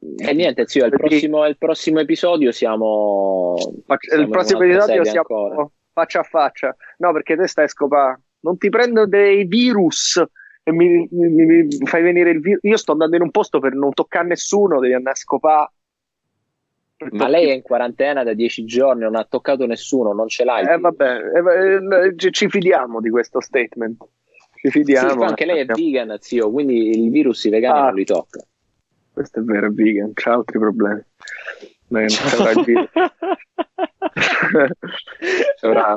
E niente, zio, il prossimo, il prossimo episodio siamo... siamo il prossimo episodio siamo ancora. faccia a faccia. No, perché te stai scopando. Non ti prendo dei virus e mi, mi, mi, fai venire il virus. Io sto andando in un posto per non toccare nessuno, devi andare a scopare. Ma lei è in quarantena da dieci giorni, non ha toccato nessuno, non ce l'hai. Eh, vabbè, eh, eh ci fidiamo di questo statement. Ci fidiamo. Sì, anche lei è vegan, zio, quindi il virus i vegani ah, non li tocca. Questo è vero, vegan, c'ha altri problemi. Non c'avrà virus. <laughs> c'avrà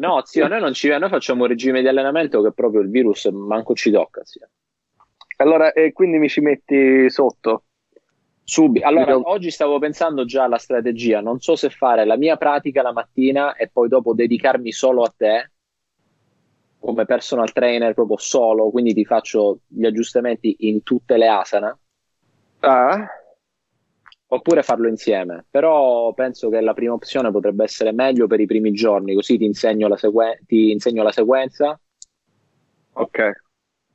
no, zio, noi non ci noi facciamo un regime di allenamento che proprio il virus manco ci tocca. Zio. Allora, e quindi mi ci metti sotto? Subito. Allora, Io... oggi stavo pensando già alla strategia. Non so se fare la mia pratica la mattina e poi dopo dedicarmi solo a te come personal trainer proprio solo, quindi ti faccio gli aggiustamenti in tutte le asana. Ah oppure farlo insieme. Però penso che la prima opzione potrebbe essere meglio per i primi giorni, così ti insegno la, sequen- ti insegno la sequenza. Ok.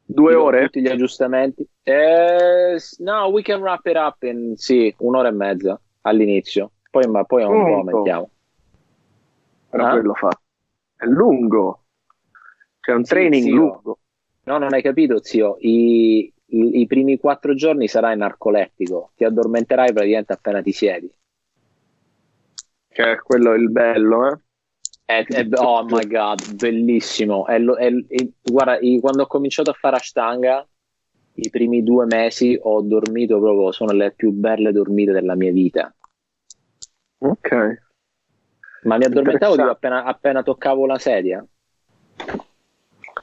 Due ore? Tutti gli aggiustamenti. Eh, no, we can wrap it up in sì, un'ora e mezza all'inizio. Poi, ma poi un po' aumentiamo. Però ah? quello fa. È lungo. C'è un sì, training zio. lungo. No, non hai capito, zio. I, i, i primi quattro giorni sarai narcolettico, ti addormenterai praticamente appena ti siedi. Che è quello il bello, eh? È, è, oh my god, bellissimo. È, guarda, quando ho cominciato a fare Ashtanga, i primi due mesi ho dormito proprio, sono le più belle dormite della mia vita. Ok. Ma mi addormentavo appena, appena toccavo la sedia.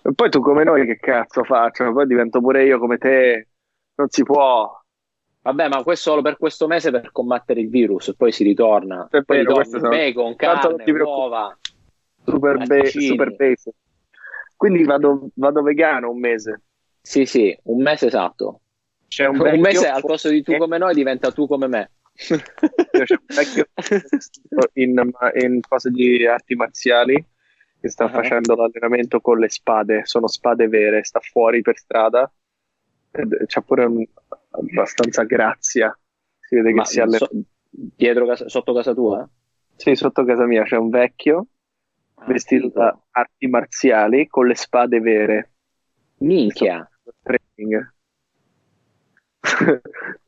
E poi tu come noi che cazzo faccio? Poi divento pure io come te. Non si può. Vabbè, ma questo solo per questo mese per combattere il virus, poi si ritorna. È poi vero, ritorna bacon, carne, uova. Super, be- super base. Quindi vado, vado, vegano un mese. Sì, sì, un mese esatto. C'è un, un mese al posto di tu come noi diventa tu come me. C'è un vecchio <laughs> in, in cose di arti marziali che sta uh-huh. facendo l'allenamento con le spade, sono spade vere, sta fuori per strada, c'ha pure un, abbastanza grazia, si vede Ma che si allena. So, dietro casa, sotto casa tua? Sì, sotto casa mia c'è un vecchio ah, vestito figo. da arti marziali con le spade vere. Minchia! Training. <laughs>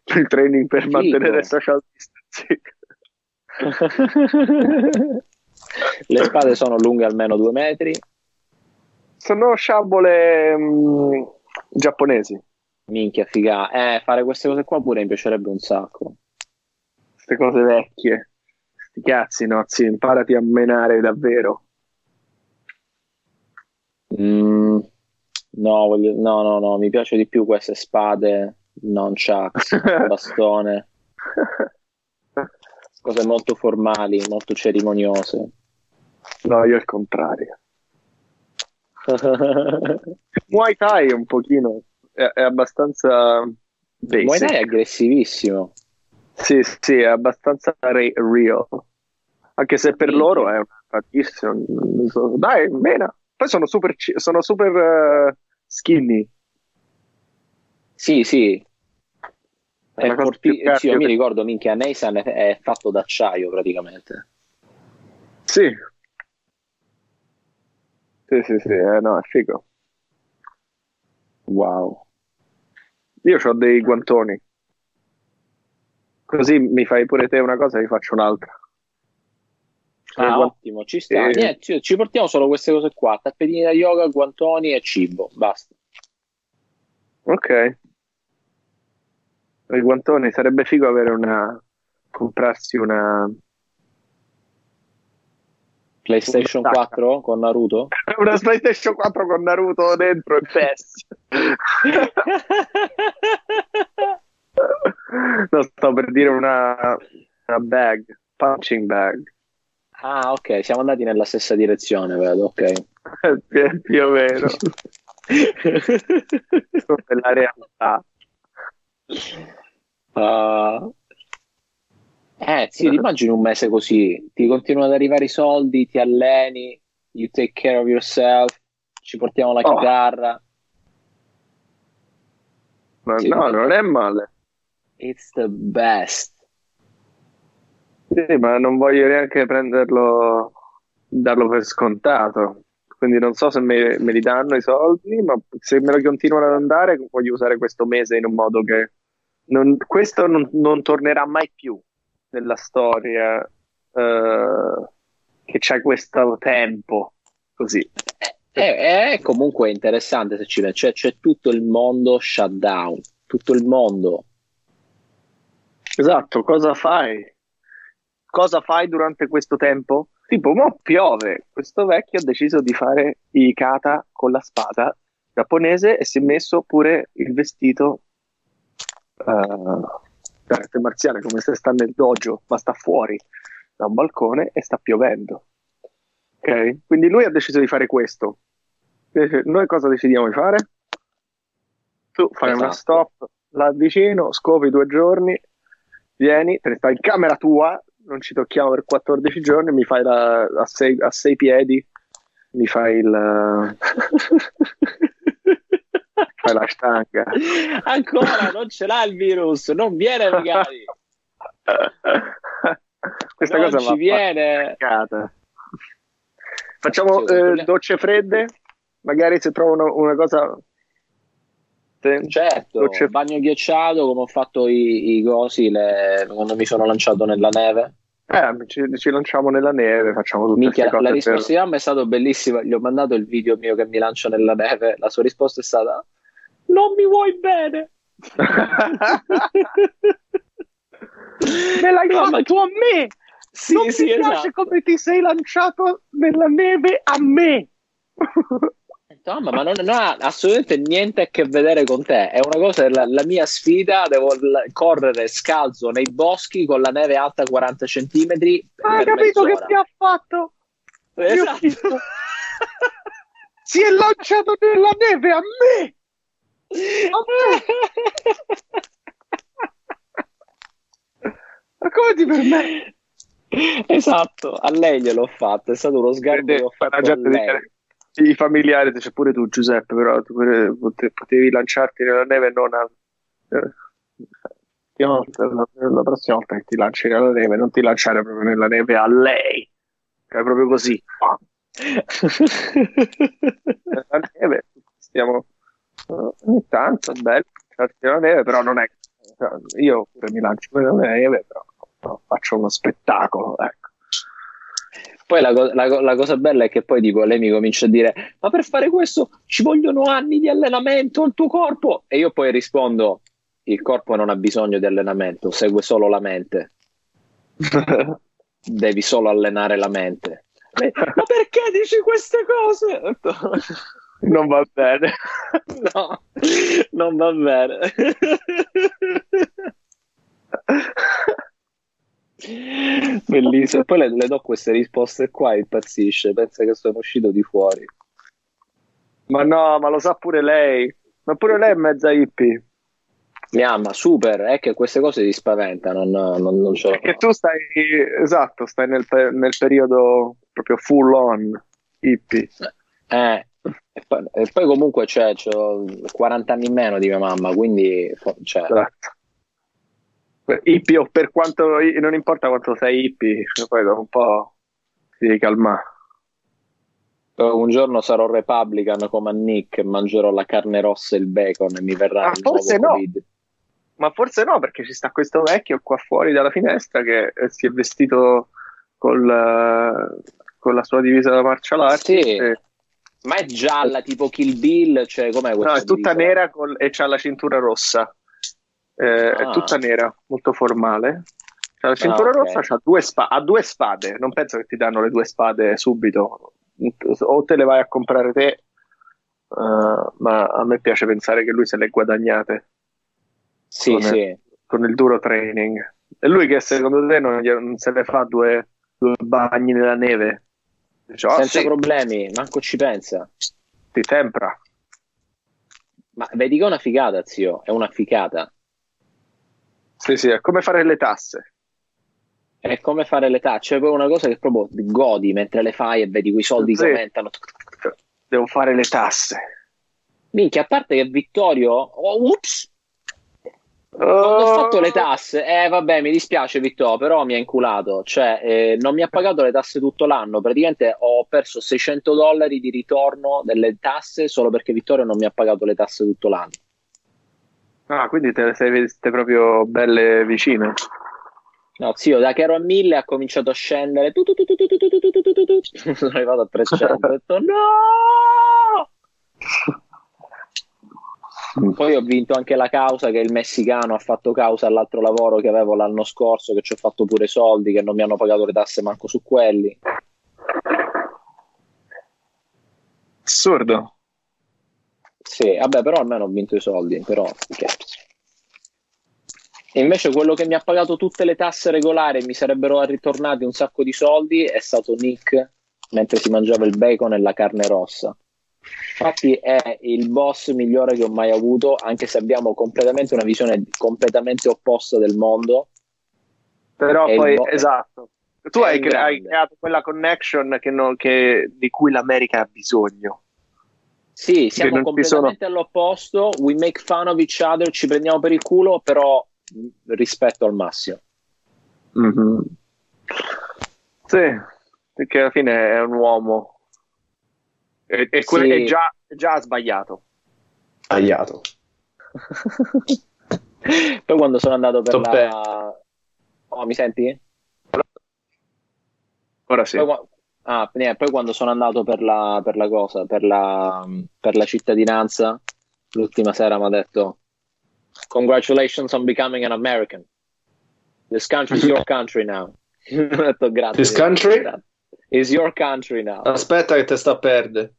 il training per figo. mantenere social distancing. <laughs> <laughs> Le spade sono lunghe almeno due metri. Sono sciabole mh, mm, giapponesi. Minchia, figa. Eh, fare queste cose qua pure mi piacerebbe un sacco. Queste cose vecchie. Sti cazzi, no? Sì, imparati a menare davvero. Mm, no, voglio... no, no, no, mi piace di più queste spade, non chucks, <laughs> bastone. Cose molto formali, molto cerimoniose. No, io al contrario. Muay Thai un pochino, è, è abbastanza basic. Muay Thai è aggressivissimo. Sì, sì, è abbastanza re- real. Anche se per loro è tantissimo. Dai, mena. Poi sono super, sono super uh, skinny. Sì, sì. È forti- sì, io mi ricordo, minchia, Neysan è, è fatto d'acciaio praticamente. Sì, sì, sì, sì, eh, no, è figo. Wow. Io ho dei guantoni. Così mi fai pure te una cosa e vi faccio un'altra. Ah, ottimo, ci sta. E... Niente, ci, ci portiamo solo queste cose qua: tappetini da yoga, guantoni e cibo. Basta. Ok. I guantoni sarebbe figo avere una comprarsi una PlayStation 4 con Naruto? <laughs> una PlayStation 4 con Naruto dentro e PES. <laughs> no, sto per dire una, una bag, punching bag. Ah, ok, siamo andati nella stessa direzione, vedo, ok. <laughs> più, più o meno. la realtà. Uh, eh, sì, ti immagini un mese così, ti continuano ad arrivare i soldi, ti alleni, you take care of yourself, ci portiamo la Oh. chitarra. Ma Sì. no, non è male. It's the best. Sì, ma non voglio neanche prenderlo, darlo per scontato. Quindi non so se me, me li danno i soldi, ma se me lo continuano ad andare, voglio usare questo mese in un modo che non- questo non, non tornerà mai più nella storia eh, che c'è questo tempo così. È, è comunque interessante se ci pensi, cioè c'è tutto il mondo shutdown, tutto il mondo. Esatto, cosa fai? Cosa fai durante questo tempo? Tipo, mo piove. Questo vecchio ha deciso di fare i kata con la spada giapponese e si è messo pure il vestito eh, d'arte marziale, come se sta nel dojo, ma sta fuori da un balcone e sta piovendo. Ok? Quindi lui ha deciso di fare questo. Invece Noi cosa decidiamo di fare? Tu fai una Esatto. stop là vicino, scopi due giorni, vieni, te ne stai in camera tua, non ci tocchiamo per 14 giorni, mi fai la, a, sei, a sei piedi, mi fai il... <laughs> fai la stanga. Ancora non ce l'ha il virus, non viene magari. Questa non cosa ci viene. fatta. Facciamo eh, docce fredde, magari se trovano una cosa... Certo, Docce- bagno ghiacciato come ho fatto i, i cosi le- quando mi sono lanciato nella neve. Eh, ci, ci lanciamo nella neve, facciamo tutte Minchia, la risposta di mamma è stata bellissima. Gli ho mandato il video mio che mi lancio nella neve. La sua risposta è stata: Non mi vuoi bene. <laughs> Me l'hai Mamma, fatto a me! Sì, non sì, mi piace esatto. come ti sei lanciato nella neve a me! Mamma, ma non, non ha assolutamente niente a che vedere con te. È una cosa, la, la mia sfida, devo l- correre scalzo nei boschi con la neve alta 40 centimetri. Hai capito che mezz'ora. mi ha fatto? Esatto. Si è lanciato nella neve a me! Ma come ti permetti? Esatto, a lei gliel'ho fatto, è stato uno sgarbo che ho La fatto a gente lei. dice- I familiari, c'è pure tu Giuseppe, però tu potevi lanciarti nella neve e non a... io- La, la prossima volta che ti lanci nella neve, non ti lanciare proprio nella neve a lei, è proprio così. <laughs> Nella neve stiamo ogni tanto, è bello lanciarsi nella neve, però non è io pure mi lancio nella neve, però faccio uno spettacolo, ecco. Poi la, la la cosa bella è che poi tipo lei mi comincia a dire: Ma per fare questo ci vogliono anni di allenamento al tuo corpo. E io poi rispondo: Il corpo non ha bisogno di allenamento, segue solo la mente. <laughs> Devi solo allenare la mente. Ma perché dici queste cose? <laughs> Non va bene. <laughs> No, non va bene. Bellissimo. Poi le, le do queste risposte qua e impazzisce. Pensa che sono uscito di fuori. Ma no, ma lo sa pure lei. Ma pure lei è mezza hippie. Mi ama, super, è che queste cose ti spaventano. Non, non, non la Perché tu stai, esatto, stai nel, nel periodo proprio full on hippie. Eh, e, poi, e poi comunque c'è, c'ho 40 anni in meno di mia mamma, quindi cioè, Esatto. Hippie o per quanto, non importa quanto sei hippie, poi dopo un po' devi calmare. un giorno sarò Republican come a Nick mangerò la carne rossa e il bacon e mi verrà Ah, forse no. Covid. Ma forse no, perché ci sta questo vecchio qua fuori dalla finestra che eh, si è vestito col, eh, con la sua divisa da martial arts. Sì. e- Ma è gialla tipo Kill Bill, cioè com'è No, è tutta divisa? nera col- e c'ha la cintura rossa. Eh, È Ah. tutta nera, molto formale. Cioè, la cintura Ah, ok. rossa c'ha due spa- ha due spade, non penso che ti danno le due spade subito, o te le vai a comprare te, eh, ma a me piace pensare che lui se le è guadagnate Sì, Con- sì. con il duro training. E lui che secondo te non, non se ne fa due, due bagni nella neve? Dice, "Ah, Senza sì, problemi, manco ci pensa. ti tempra. Ma vedi che è una figata, zio, è una figata. Sì, sì, è come fare le tasse. È come fare le tacce, è proprio una cosa che proprio godi mentre le fai e vedi quei soldi Sì. che aumentano. Devo fare le tasse. Minchia, a parte che Vittorio, oh, ups, quando ho Oh, fatto le tasse, eh vabbè, mi dispiace Vittorio, però mi ha inculato, cioè eh, non mi ha pagato le tasse tutto l'anno, praticamente ho perso 600 dollari di ritorno delle tasse solo perché Vittorio non mi ha pagato le tasse tutto l'anno. Ah, quindi te le sei viste proprio belle vicine. No, zio, da che ero a 1000 ha cominciato a scendere. Tu, tu, tu, tu, tu, tu, tu, tu, tu, tu, tu, tu. Sono arrivato a 300. Ho detto no! <laughs> Poi ho vinto anche la causa che il messicano ha fatto causa all'altro lavoro che avevo l'anno scorso, che ci ho fatto pure soldi, che non mi hanno pagato le tasse manco su quelli. Assurdo. Sì, vabbè, però almeno ho vinto i soldi, però. E invece quello che mi ha pagato tutte le tasse regolari e mi sarebbero ritornati un sacco di soldi è stato Nick mentre si mangiava il bacon e la carne rossa. Infatti è il boss migliore che ho mai avuto, anche se abbiamo completamente una visione completamente opposta del mondo. Però È poi, bo- esatto. Tu hai, cre- hai creato quella connection che non- che- di cui l'America ha bisogno. Sì, siamo ci sono- completamente all'opposto, we make fun of each other, ci prendiamo per il culo, però mh, rispetto al massimo. Mhm. Sì, perché alla fine è un uomo. E, e que- Sì. è già, già sbagliato. Tagliato. <laughs> Poi quando sono andato per Sto la... Oh, mi senti? Ora sì. Poi, ah, poi quando sono andato per la, per la cosa, per la, per la cittadinanza, l'ultima sera mi ha detto Congratulations on becoming an American. This country is your <laughs> country now. <laughs> detto grazie. This country? grazie. Is your country now. Aspetta che te sta a perdere.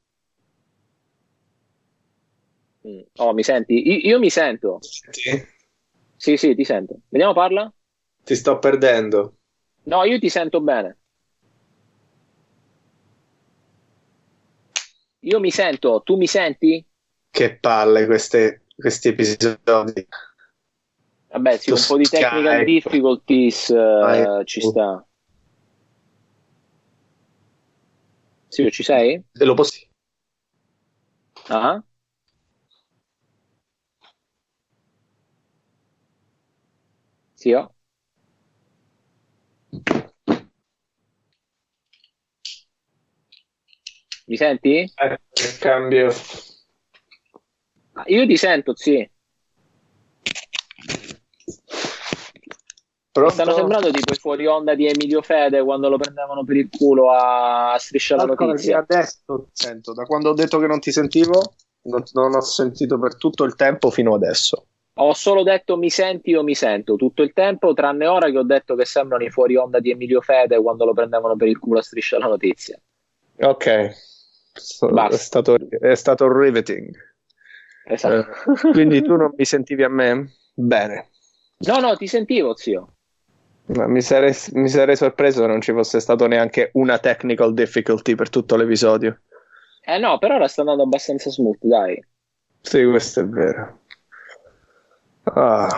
Oh, mi senti? Io, io mi sento. Sì. Sì, sì, ti sento. Vediamo, parla. Ti sto perdendo. No, io ti sento bene. Io mi sento, tu mi senti? Che palle queste, questi episodi. Vabbè, sì, un po' di technical difficulties Skype. ci sta. Sì, ci sei? E lo posso... Ah? Sì, oh. Mi senti? Eh, cambio. Ah, Io ti sento, sì. Pronto? Stanno sembrando tipo i fuori onda di Emilio Fede quando lo prendevano per il culo a, a striscia la notizia. adesso ti sento. Da quando ho detto che non ti sentivo, non, non ho sentito per tutto il tempo fino adesso. Ho solo detto mi senti o mi sento tutto il tempo, tranne ora che ho detto che sembrano i fuori onda di Emilio Fede quando lo prendevano per il culo a striscia la notizia. Ok. So-. È stato, è stato riveting. Esatto. Eh, quindi tu non mi sentivi a me? Bene. No, no, ti sentivo, zio. Ma mi, sarei, mi sarei sorpreso se non ci fosse stato neanche una technical difficulty per tutto l'episodio. Eh no, per ora sta andando abbastanza smooth, dai. Sì, questo è vero. Ah.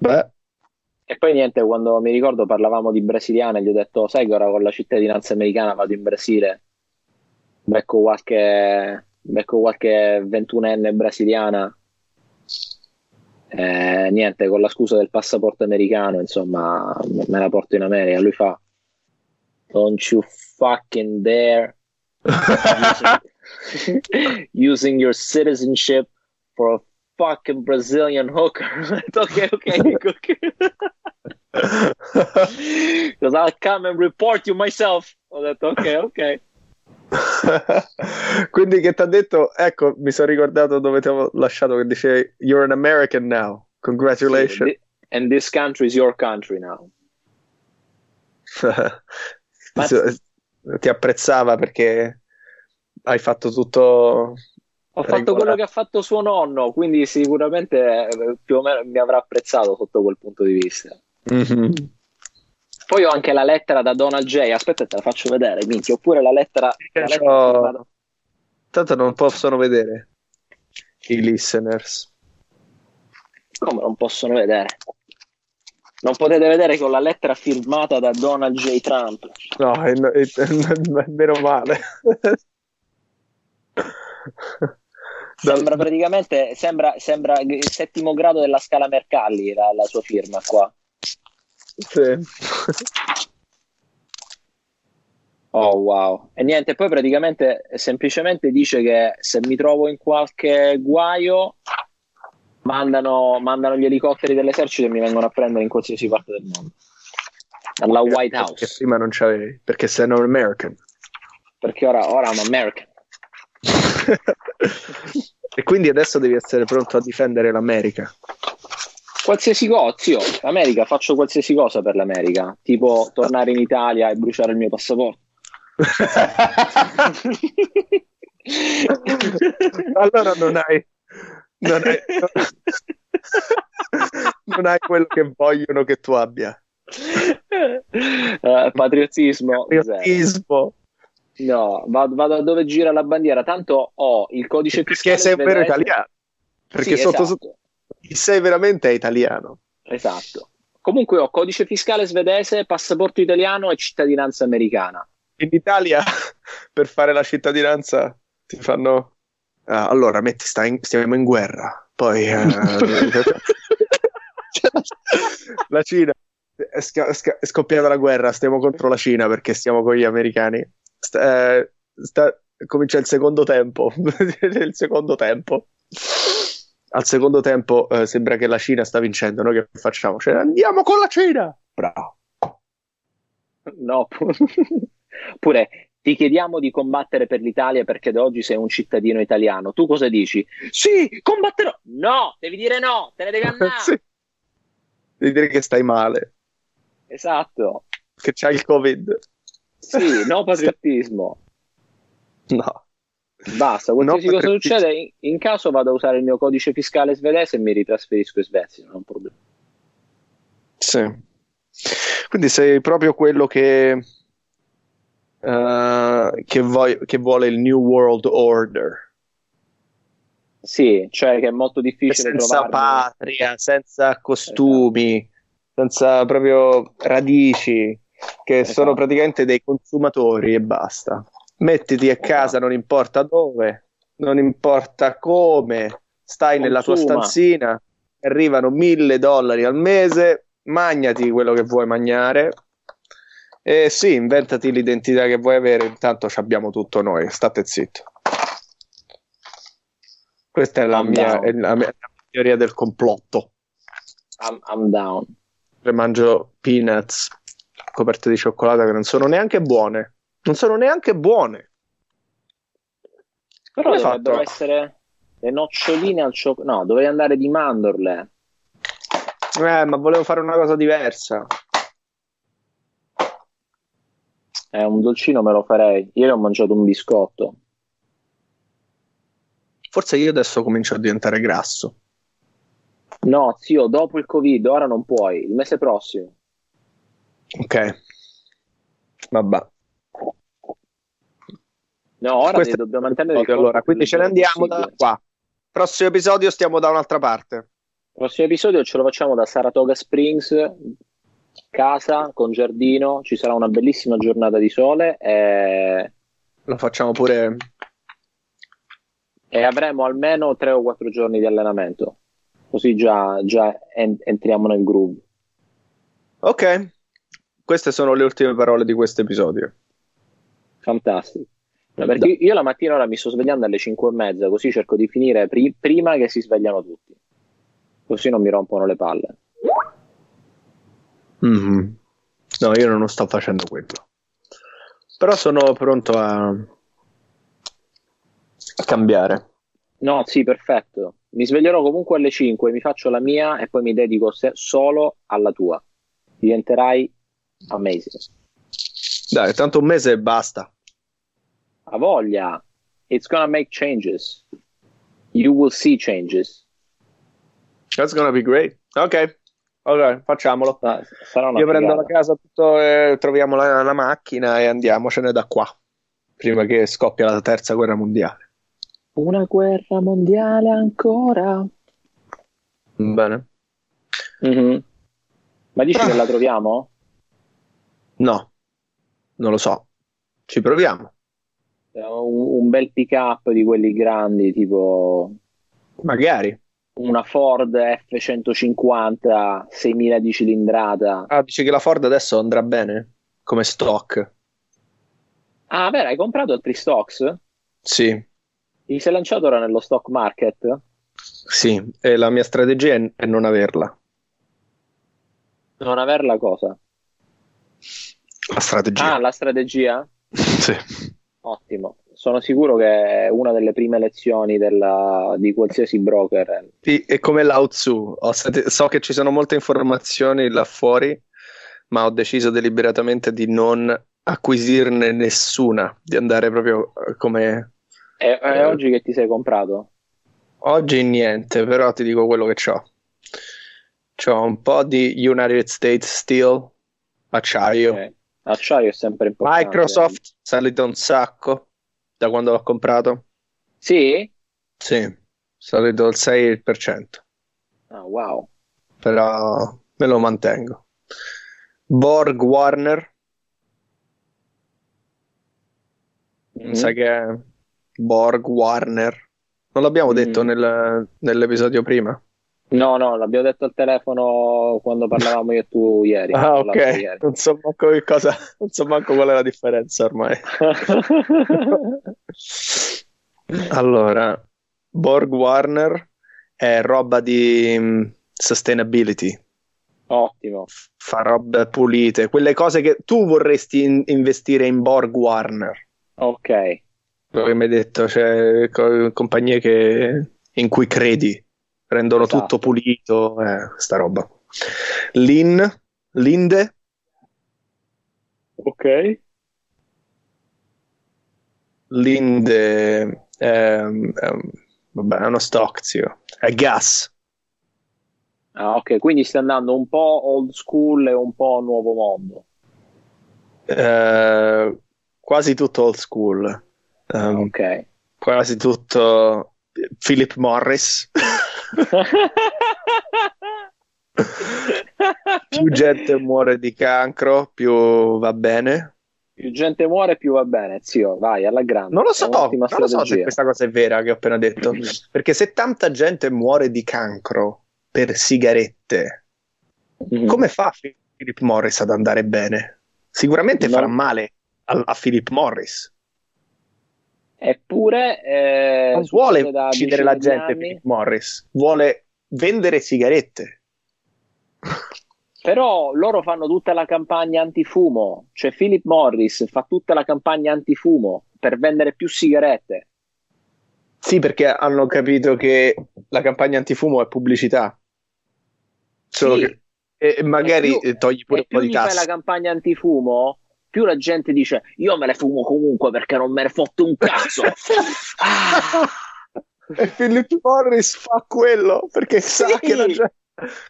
Beh, E poi niente, quando mi ricordo parlavamo di brasiliane, gli ho detto, sai che ora con la cittadinanza americana vado in Brasile, becco qualche, becco qualche ventunenne brasiliana, Eh, niente, con la scusa del passaporto americano, insomma, me me la porto in America. Lui fa, don't you fucking dare <laughs> using, using your citizenship for a fucking Brazilian hooker. <laughs> Ho detto, ok, ok, <laughs> ok. <laughs> Because I'll come and report you myself. Ho detto, ok, ok. Quindi che ti ha detto, ecco, mi sono ricordato dove ti avevo lasciato che dicevi You're an American now. Congratulations. Sì, And this country is your country now. Ma... Ti apprezzava perché hai fatto tutto. Ho fatto quello che ha fatto suo nonno, quindi sicuramente eh, più o meno mi avrà apprezzato sotto quel punto di vista. Mm-hmm. Poi ho anche la lettera da Donald J. Aspetta, te la faccio vedere, minchia. Oppure la lettera. La lettera Tanto non possono vedere i listeners. Come non possono vedere? Non potete vedere con la lettera firmata da Donald J. Trump. No, è, è, <laughs> è meno male. <laughs> Sembra praticamente sembra, sembra, il settimo grado della scala Mercalli la, la sua firma qua. Sì. Oh wow. E niente, poi praticamente semplicemente dice che se mi trovo in qualche guaio mandano, mandano gli elicotteri dell'esercito e mi vengono a prendere in qualsiasi parte del mondo. Dalla White House. Perché prima non c'avevi, perché sei un American. Perché ora, ora I'm American. E quindi adesso devi essere pronto a difendere l'America. Qualsiasi cosa, zio, America, faccio qualsiasi cosa per l'America, tipo tornare in Italia e bruciare il mio passaporto. <laughs> allora non hai, non hai, <laughs> non hai quello che vogliono che tu abbia. Uh, patriottismo. Patriottismo. No, vado, vado, dove gira la bandiera, tanto ho il codice fiscale. Perché sei vero italiano. Perché sì, sotto, esatto. sotto sei veramente italiano. Esatto. Comunque ho codice fiscale svedese, passaporto italiano e cittadinanza americana. In Italia <laughs> per fare la cittadinanza ti fanno... Uh, allora, metti, in, stiamo in guerra, poi... Uh, <laughs> la Cina è, sca- è, scoppiata la guerra, stiamo contro la Cina perché stiamo con gli americani. Eh, sta, comincia il secondo tempo. <laughs> il secondo tempo. Al secondo tempo eh, sembra che la Cina sta vincendo. Noi che facciamo? Cioè, andiamo con la Cina! Bravo. No, <laughs> pure ti chiediamo di combattere per l'Italia perché da oggi sei un cittadino italiano. Tu cosa dici? Sì, combatterò. No, devi dire no, te ne devi andare. <laughs> sì. Devi dire che stai male. Esatto. Che c'hai il Covid. Sì, no <laughs> patriottismo. No. Basta, qualsiasi no, cosa succede, in, in, caso vado a usare il mio codice fiscale svedese e mi ritrasferisco in Svezia, non è un problema. Sì. Quindi sei proprio quello che, uh, che, vuoi, che vuole il New World Order. Sì, cioè che è molto difficile senza trovarmi. patria, senza costumi, esatto. senza proprio radici, che esatto. sono praticamente dei consumatori e basta. Mettiti a casa, non importa dove, non importa come, stai Consuma. nella tua stanzina, arrivano mille dollari al mese, magnati quello che vuoi mangiare. E sì, inventati l'identità che vuoi avere, intanto abbiamo tutto noi, state zitto. Questa è la, mia, è la, mia, teoria del complotto. I'm, I'm down. Mangio peanuts coperte di cioccolata che non sono neanche buone non sono neanche buone. Però Come dovrebbero fatto? essere le noccioline al cioccolato. No, dovrei andare di mandorle. Eh, ma volevo fare una cosa diversa. Eh, un dolcino me lo farei. Ieri ho mangiato un biscotto. Forse io adesso comincio a diventare grasso. No, zio, dopo il Covid, ora non puoi, il mese prossimo. Ok. Vabbè. No, ora Questo dobbiamo mantenere il allora, quindi ce ne andiamo da qua. Prossimo episodio stiamo da un'altra parte. Prossimo episodio ce lo facciamo da Saratoga Springs, casa con giardino, ci sarà una bellissima giornata di sole e lo facciamo pure e avremo almeno tre o quattro giorni di allenamento. Così già, già en- entriamo nel groove. Ok, queste sono le ultime parole di questo episodio. Fantastico. No, perché io la mattina ora mi sto svegliando alle 5 e mezza, così cerco di finire pri- prima che si svegliano tutti. Così non mi rompono le palle. Mm-hmm. No, io non sto facendo quello. Però sono pronto a, a cambiare. No, sì, perfetto. mi sveglierò comunque alle 5, mi faccio la mia e poi mi dedico se- solo alla tua. Diventerai amazing. Dai, tanto un mese e basta. A voglia. It's gonna make changes. You will see changes. That's gonna be great. Ok, ok, facciamolo. Ah, sarà una Io prendo la casa, tutto, e troviamo la, la macchina e andiamocene da qua. Prima che scoppia la terza guerra mondiale. Una guerra mondiale ancora. Bene? Mhm. Ma dici Ah. che la troviamo? No, non lo so. Ci proviamo. Un, un bel pick up di quelli grandi, tipo Magari. una Ford F150 6000 di cilindrata. Ah, dici che la Ford adesso andrà bene? Come stock? Ah, vero, hai comprato altri stocks? Sì, Ti sei lanciato ora nello stock market? sì. E la mia strategia è, è non averla. Non averla cosa? La strategia. Ah, la strategia? <laughs> Sì. Ottimo. Sono sicuro che è una delle prime lezioni della- di qualsiasi broker. Sì, è come Lao Tzu. Ho state- so che ci sono molte informazioni là fuori, ma ho deciso deliberatamente di non acquisirne nessuna, di andare proprio eh, come e Eh. oggi che ti sei comprato? oggi niente, però ti dico quello che ho. C'ho un po' di United States Steel, acciaio. Ok. Acciaio è sempre importante. Microsoft, salito un sacco da quando l'ho comprato. Sì? Sì, salito il 6%, Ah, wow. però me lo mantengo. Borg Warner, Mhm. mi sa che è Borg Warner. Non l'abbiamo Mm. detto nel- nell'episodio prima. No, no, l'abbiamo detto al telefono quando parlavamo io e tu ieri. Ah, ok. ieri. Non so manco che cosa, non so manco qual è la differenza ormai. <laughs> Allora, Borg Warner è roba di mm, sustainability, Ottimo. fa robe pulite, quelle cose che tu vorresti in- investire in Borg Warner. Ok. Mi hai detto, cioè co- compagnie che- in cui credi, rendono Esatto. tutto pulito, eh, sta roba. Lin, Linde, Ok. Linde, ehm, ehm, vabbè, è uno stock, zio, è gas. Ah, ok, quindi stai andando un po' old school e un po' nuovo mondo. Eh, quasi tutto old school, Ehm, Ok. quasi tutto Philip Morris. <laughs> <laughs> più gente muore di cancro, più va bene. Più gente muore, più va bene, zio. Vai, alla grande. Non lo so, non lo so se questa cosa è vera che ho appena detto, <laughs> perché se tanta gente muore di cancro per sigarette, Mhm. come fa Philip Morris ad andare bene? Sicuramente No. farà male a, a Philip Morris. Eppure, eh, non vuole uccidere la gente. Philip Morris, vuole vendere sigarette. Però loro fanno tutta la campagna antifumo, cioè Philip Morris fa tutta la campagna antifumo per vendere più sigarette. Sì, perché hanno capito che la campagna antifumo è pubblicità. Solo Sì. che e magari più- togli pure un po' di fai la tasse. campagna antifumo, più la gente dice io me le fumo comunque perché non me ne fotte un cazzo. <laughs> Ah. E Philip Morris fa quello perché sa Sì. che la gente...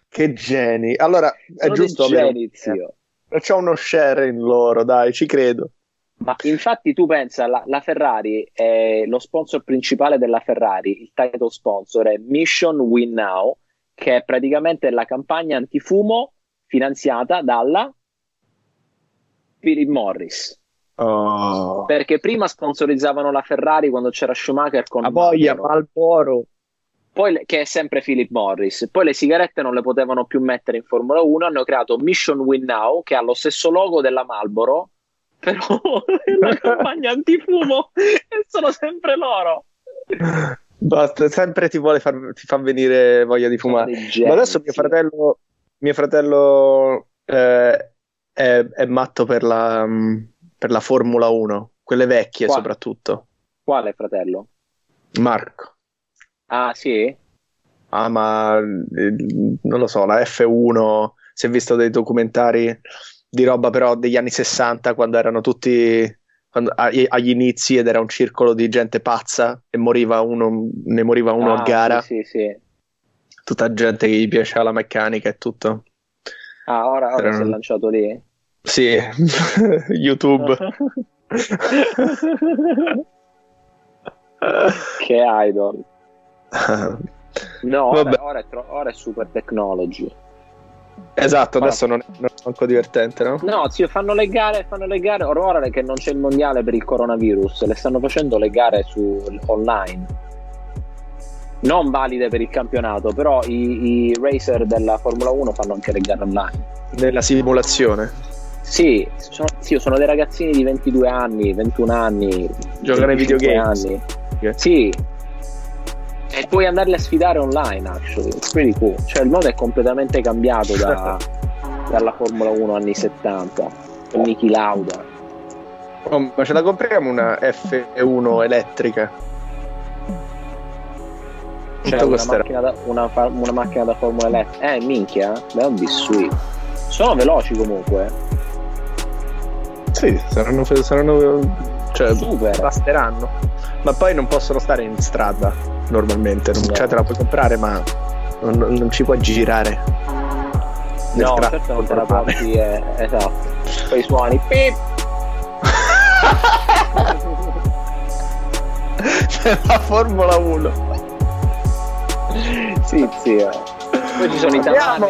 Che geni. Allora, è Sono giusto geni, zio. C'è uno share in loro, dai, ci credo. Ma infatti tu pensa, la, la Ferrari è lo sponsor principale della Ferrari, il title sponsor è Mission Win Now, che è praticamente la campagna antifumo finanziata dalla Philip Morris. Oh. Perché prima sponsorizzavano la Ferrari quando c'era Schumacher con voglia. Malboro. Poi che è sempre Philip Morris. Poi le sigarette non le potevano più mettere in Formula 1, hanno creato Mission Win Now, che ha lo stesso logo della Marlboro, <laughs> però è la campagna antifumo <laughs> e sono sempre loro. Basta, sempre ti vuole far, ti fa venire voglia di fumare. Ma adesso mio fratello, mio fratello eh, è, è matto per la, mm, per la Formula 1, quelle vecchie Qua. soprattutto. Quale fratello? Marco. Ah, sì? ama, eh, non lo so, la F1, si è visto dei documentari di roba però degli anni 60 quando erano tutti quando, agli inizi ed era un circolo di gente pazza e moriva uno, ne moriva uno Ah, a gara, Sì, sì, sì. tutta gente che gli piaceva la meccanica e tutto. Ah, ora, ora Erano- si è lanciato lì. Sì, <laughs> YouTube. che idol. <laughs> No, ora, Vabbè. ora è, tro- ora è super technology. esatto, adesso non è, non è manco divertente, no? No, zio, fanno le gare, fanno le gare. Ora che non c'è il mondiale per il coronavirus, le stanno facendo le gare su online. Non valide per il campionato, però i, i racer della Formula 1 fanno anche le gare online. Nella simulazione. Sì, sono, zio, sono dei ragazzini di 22 anni, 21 anni. Giocano ai 25 videogames. anni. Ok. Sì. E puoi andarli a sfidare online, actually. It's pretty cool. Cioè, il mondo è completamente cambiato da- <laughs> dalla Formula 1 anni 70. Con Niki Lauda. Oh, ma ce la compriamo una F1 elettrica? Cioè, una macchina, da, una, una macchina da Formula elettrica. Eh, minchia. That would be sweet. Sono veloci comunque. Sì, saranno, saranno cioè, Super. basteranno. Ma poi non possono stare in strada normalmente. Non, No. Cioè, te la puoi comprare, ma non, non ci puoi girare. Nel No, traffico certo non te la porti. eh, esatto. Poi suoni. Pip. C'è <laughs> la Formula 1. sì, zio. Poi ci sono i che hanno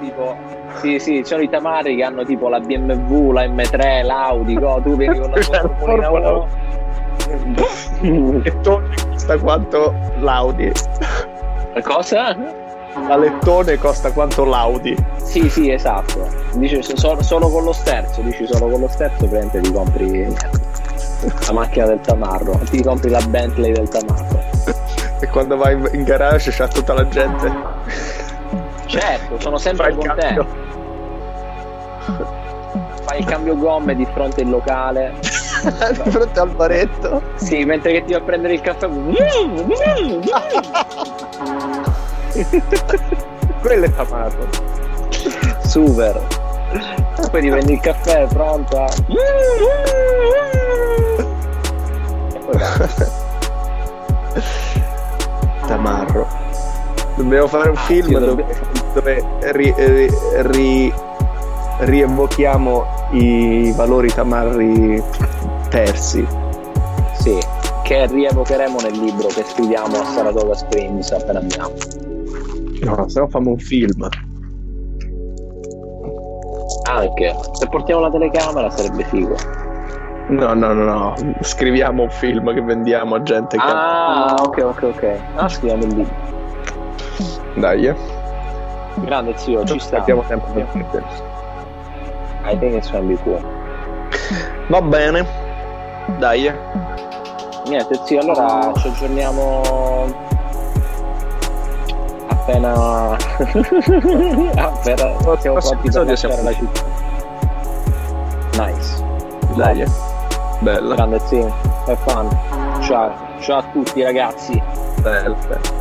tipo. Sì, sì, ci sono i tamarri che hanno tipo la BMW, la M3, l'Audi, go, tu vieni con la la Formula Formula <laughs> 1. lettone costa quanto l'Audi. Cosa? La lettone costa quanto l'Audi. Sì, sì, esatto. Dici so- solo con lo sterzo, dici solo con lo sterzo, praticamente ti compri la macchina del tamarro, ti compri la Bentley del tamarro. E quando vai in- garage c'è tutta la gente. Certo, sono sempre il con te. Fai il cambio gomme di fronte al locale. <laughs> di fronte al baretto. Sì, mentre che ti va a prendere il caffè. <laughs> Quello è tamarro. Super. Poi ti prendi il caffè pronto. a- E poi. Tamarro. Dobbiamo fare un Ah, film dove, dove ri- ri- ri- rievochiamo i valori tamarri persi. Sì, che rievocheremo nel libro che scriviamo a Saratoga Springs appena andiamo. No, se no facciamo un film. Anche se portiamo la telecamera sarebbe figo. No, no, no, no. Scriviamo un film che vendiamo a gente che. Ah, ok, ok, ok. Ah, scriviamo il libro. Dai, eh. Grande zio, ci sta. Abbiamo tempo per perdere. I think it's gonna be cool. Va bene. Dai. Niente zio, allora ci aggiorniamo appena <laughs> appena siamo prossimo pronti per siamo la città. Nice. Dai. Bella. Grande zio, have fun. Ciao, ciao a tutti ragazzi. Bella.